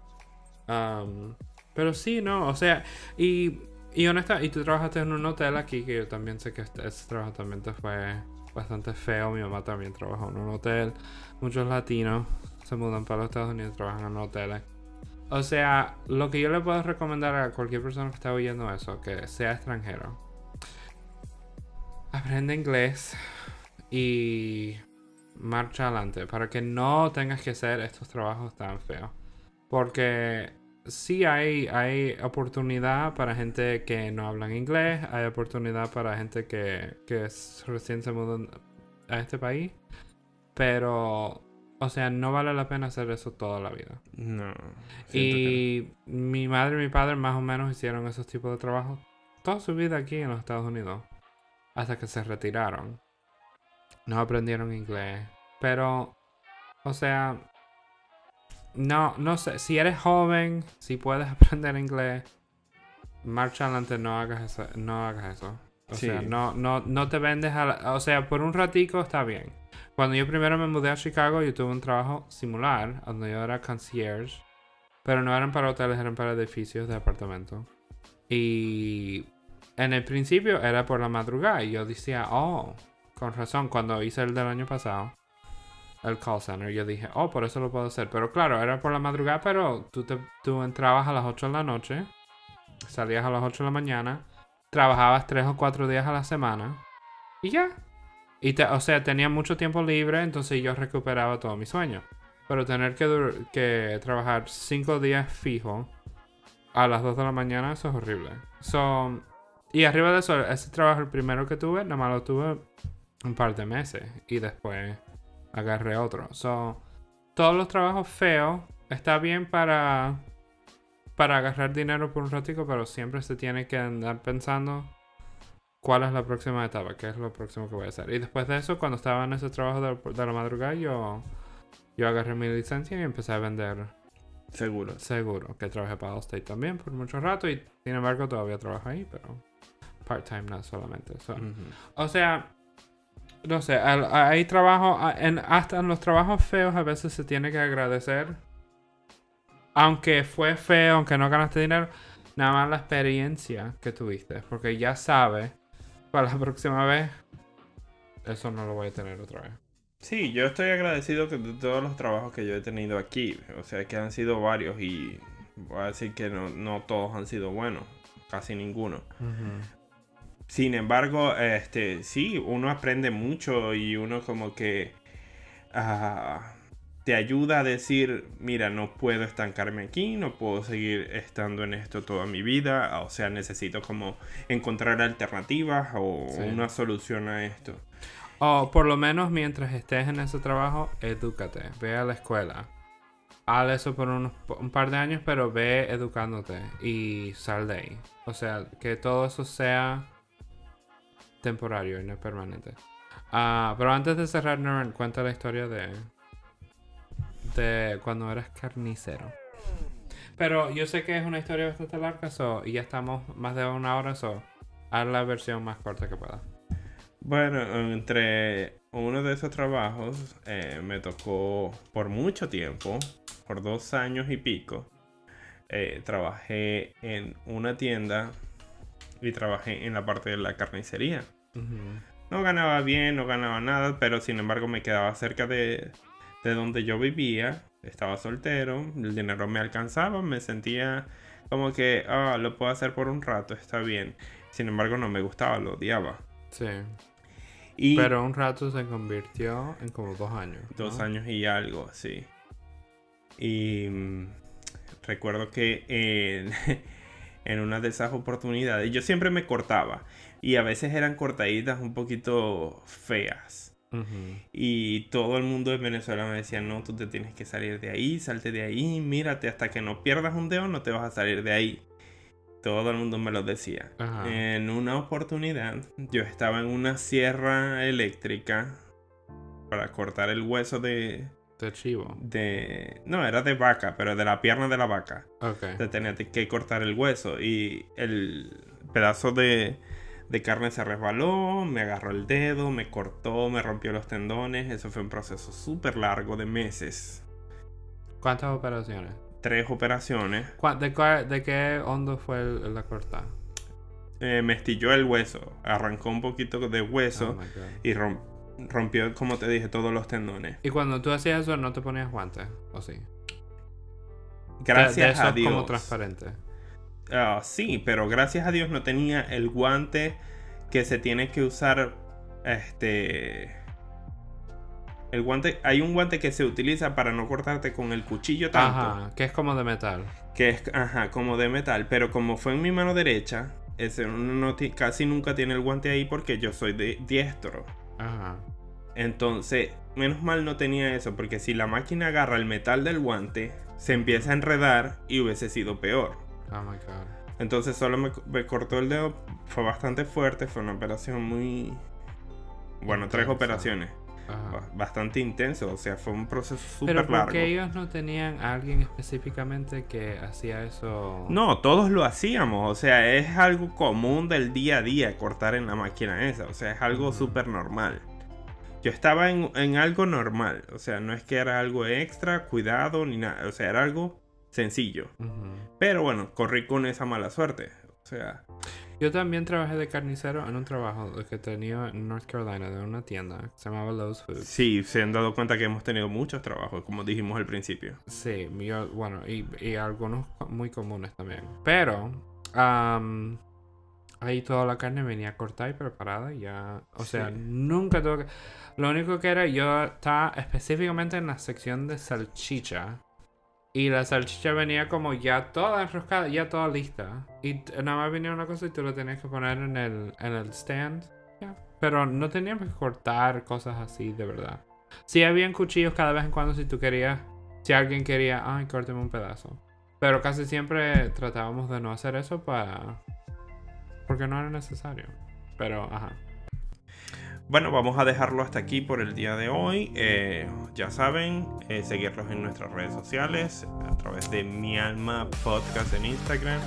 Pero sí, no, o sea, y, y honesta, y tú trabajaste en un hotel aquí, que yo también sé que este- ese trabajo también te fue bastante feo. Mi mamá también trabajó en un hotel. Muchos latinos se mudan para los Estados Unidos y trabajan en hoteles. O sea, lo que yo le puedo recomendar a cualquier persona que esté oyendo eso, que sea extranjero, aprende inglés y marcha adelante para que no tengas que hacer estos trabajos tan feos. Porque sí hay, hay oportunidad para gente que no hablan inglés, hay oportunidad para gente que, que recién se mudan a este país, pero, o sea, no vale la pena hacer eso toda la vida. No. Y mi madre y mi padre más o menos hicieron esos tipos de trabajos toda su vida aquí en los Estados Unidos. Hasta que se retiraron. No aprendieron inglés. Pero, o sea, no, no sé. Si eres joven, si puedes aprender inglés, marcha adelante, no hagas eso. No hagas eso. O Sí. sea, no, no, no te vendes a la- O sea, por un ratico está bien. Cuando yo primero me mudé a Chicago, yo tuve un trabajo similar, donde yo era concierge. Pero no eran para hoteles, eran para edificios de apartamento. Y en el principio era por la madrugada. Y yo decía, oh, con razón, cuando hice el del año pasado, el call center, yo dije, oh, por eso lo puedo hacer. Pero claro, era por la madrugada, pero tú, te, tú entrabas a las 8 de la noche, salías a las 8 de la mañana, trabajabas 3 o 4 días a la semana y ya. Y te- o sea, tenía mucho tiempo libre, entonces yo recuperaba todo mi sueño. Pero tener que, que trabajar 5 días fijo a las 2 de la mañana, eso es horrible. So, Y arriba de eso, ese trabajo, el primero que tuve, nada más lo tuve un par de meses. Y después agarré otro. So, todos los trabajos feos está bien para para agarrar dinero por un ratico, pero siempre se tiene que andar pensando cuál es la próxima etapa, qué es lo próximo que voy a hacer. Y después de eso, cuando estaba en ese trabajo de, la madrugada, yo, yo agarré mi licencia y empecé a vender seguro. Seguro, que trabajé para Allstate también por mucho rato y sin embargo todavía trabajo ahí, pero part-time no solamente. O sea, no sé, hay trabajo, en, hasta en los trabajos feos a veces se tiene que agradecer aunque fue feo, aunque no ganaste dinero, nada más la experiencia que tuviste. Porque ya sabes, para la próxima vez, eso no lo voy a tener otra vez. Sí, yo estoy agradecido de todos los trabajos que yo he tenido aquí. O sea, que han sido varios y voy a decir que no, todos han sido buenos. Casi ninguno. Sin embargo, este, sí, uno aprende mucho y uno como que... Ah, te ayuda a decir, mira, no puedo estancarme aquí, no puedo seguir estando en esto toda mi vida, o sea, necesito como encontrar alternativas o una solución a esto. O por lo menos mientras estés en ese trabajo, edúcate, ve a la escuela. Haz eso por un par de años, pero ve educándote y sal de ahí. O sea, que todo eso sea temporario y no permanente. Ah, pero antes de cerrar, Norman, cuenta la historia de, de cuando eras carnicero. Pero yo sé que es una historia bastante larga, so, y ya estamos más de una hora, so, haz la versión más corta que pueda. Bueno, entre uno de esos trabajos eh, me tocó por mucho tiempo, por dos años y pico, eh, trabajé en una tienda y trabajé en la parte de la carnicería. No ganaba bien, no ganaba nada, pero sin embargo me quedaba cerca de, de donde yo vivía, estaba soltero, el dinero me alcanzaba, me sentía como que, ah, lo puedo hacer por un rato, está bien. Sin embargo, no me gustaba, lo odiaba. Sí. Y Pero un rato se convirtió en como dos años. Dos años y algo, sí. Y mm, recuerdo que en, en una de esas oportunidades yo siempre me cortaba. Y a veces eran cortaditas un poquito feas. Y todo el mundo en Venezuela me decía, no, tú te tienes que salir de ahí, salte de ahí, mírate, hasta que no pierdas un dedo no te vas a salir de ahí. Todo el mundo me lo decía. En una oportunidad, yo estaba en una sierra eléctrica para cortar el hueso de... De chivo. De... No, era de vaca, pero de la pierna de la vaca. Ok. Te tenía que cortar el hueso y el pedazo de de carne se resbaló, me agarró el dedo, me cortó, me rompió los tendones. Eso fue un proceso súper largo de meses. ¿Cuántas operaciones? Tres operaciones. ¿De, qué hondo fue la corta? Eh, me estilló el hueso, arrancó un poquito de hueso oh y rompió, como te dije, todos los tendones. ¿Y cuando tú hacías eso no te ponías guantes? ¿O sí? Gracias a Dios. como transparente. Ah, sí, pero gracias a Dios no tenía el guante que se tiene que usar. Este. El guante. Hay un guante que se utiliza para no cortarte con el cuchillo tanto. Ajá, que es como de metal. Que es, ajá, como de metal. Pero como fue en mi mano derecha, ese no, casi nunca tiene el guante ahí porque yo soy de diestro. Ajá. Entonces, menos mal no tenía eso, porque si la máquina agarra el metal del guante, se empieza a enredar y hubiese sido peor. Oh my God. Entonces solo me, cortó el dedo. Fue bastante fuerte. Fue una operación muy. Bueno, tres operaciones. Bastante intenso. O sea, fue un proceso súper largo. ¿Pero porque ellos no tenían a alguien específicamente que hacía eso? No, todos lo hacíamos. O sea, es algo común del día a día cortar en la máquina esa. O sea, es algo súper normal. Yo estaba en, en, algo normal. O sea, no es que era algo extra, cuidado, ni nada. O sea, era algo sencillo. Pero bueno, corrí con esa mala suerte. O sea. Yo también trabajé de carnicero en un trabajo que tenía en North Carolina, de una tienda que se llamaba Lowe's Foods. Sí, se han dado cuenta que hemos tenido muchos trabajos, como dijimos al principio. Sí, bueno, y, algunos muy comunes también. Pero, ahí toda la carne venía cortada y preparada ya. O sea, nunca tuve que. Lo único que era, yo estaba específicamente en la sección de salchicha Y la salchicha venía como ya toda enroscada, ya toda lista. Y nada más venía una cosa y tú lo tenías que poner en el, en el stand. ya. Pero no teníamos que cortar cosas así, de verdad. Sí, habían cuchillos cada vez en cuando si tú querías. Si alguien quería, ay, córteme un pedazo. Pero casi siempre tratábamos de no hacer eso para. Porque no era necesario. Pero, ajá. Bueno, vamos a dejarlo hasta aquí por el día de hoy. Eh, ya saben, eh, seguirlos en nuestras redes sociales a través de Mi Alma Podcast en Instagram.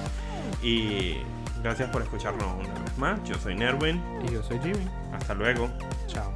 Y gracias por escucharnos una vez más. Yo soy Nerwin. Y yo soy Jimmy. Hasta luego. Chao.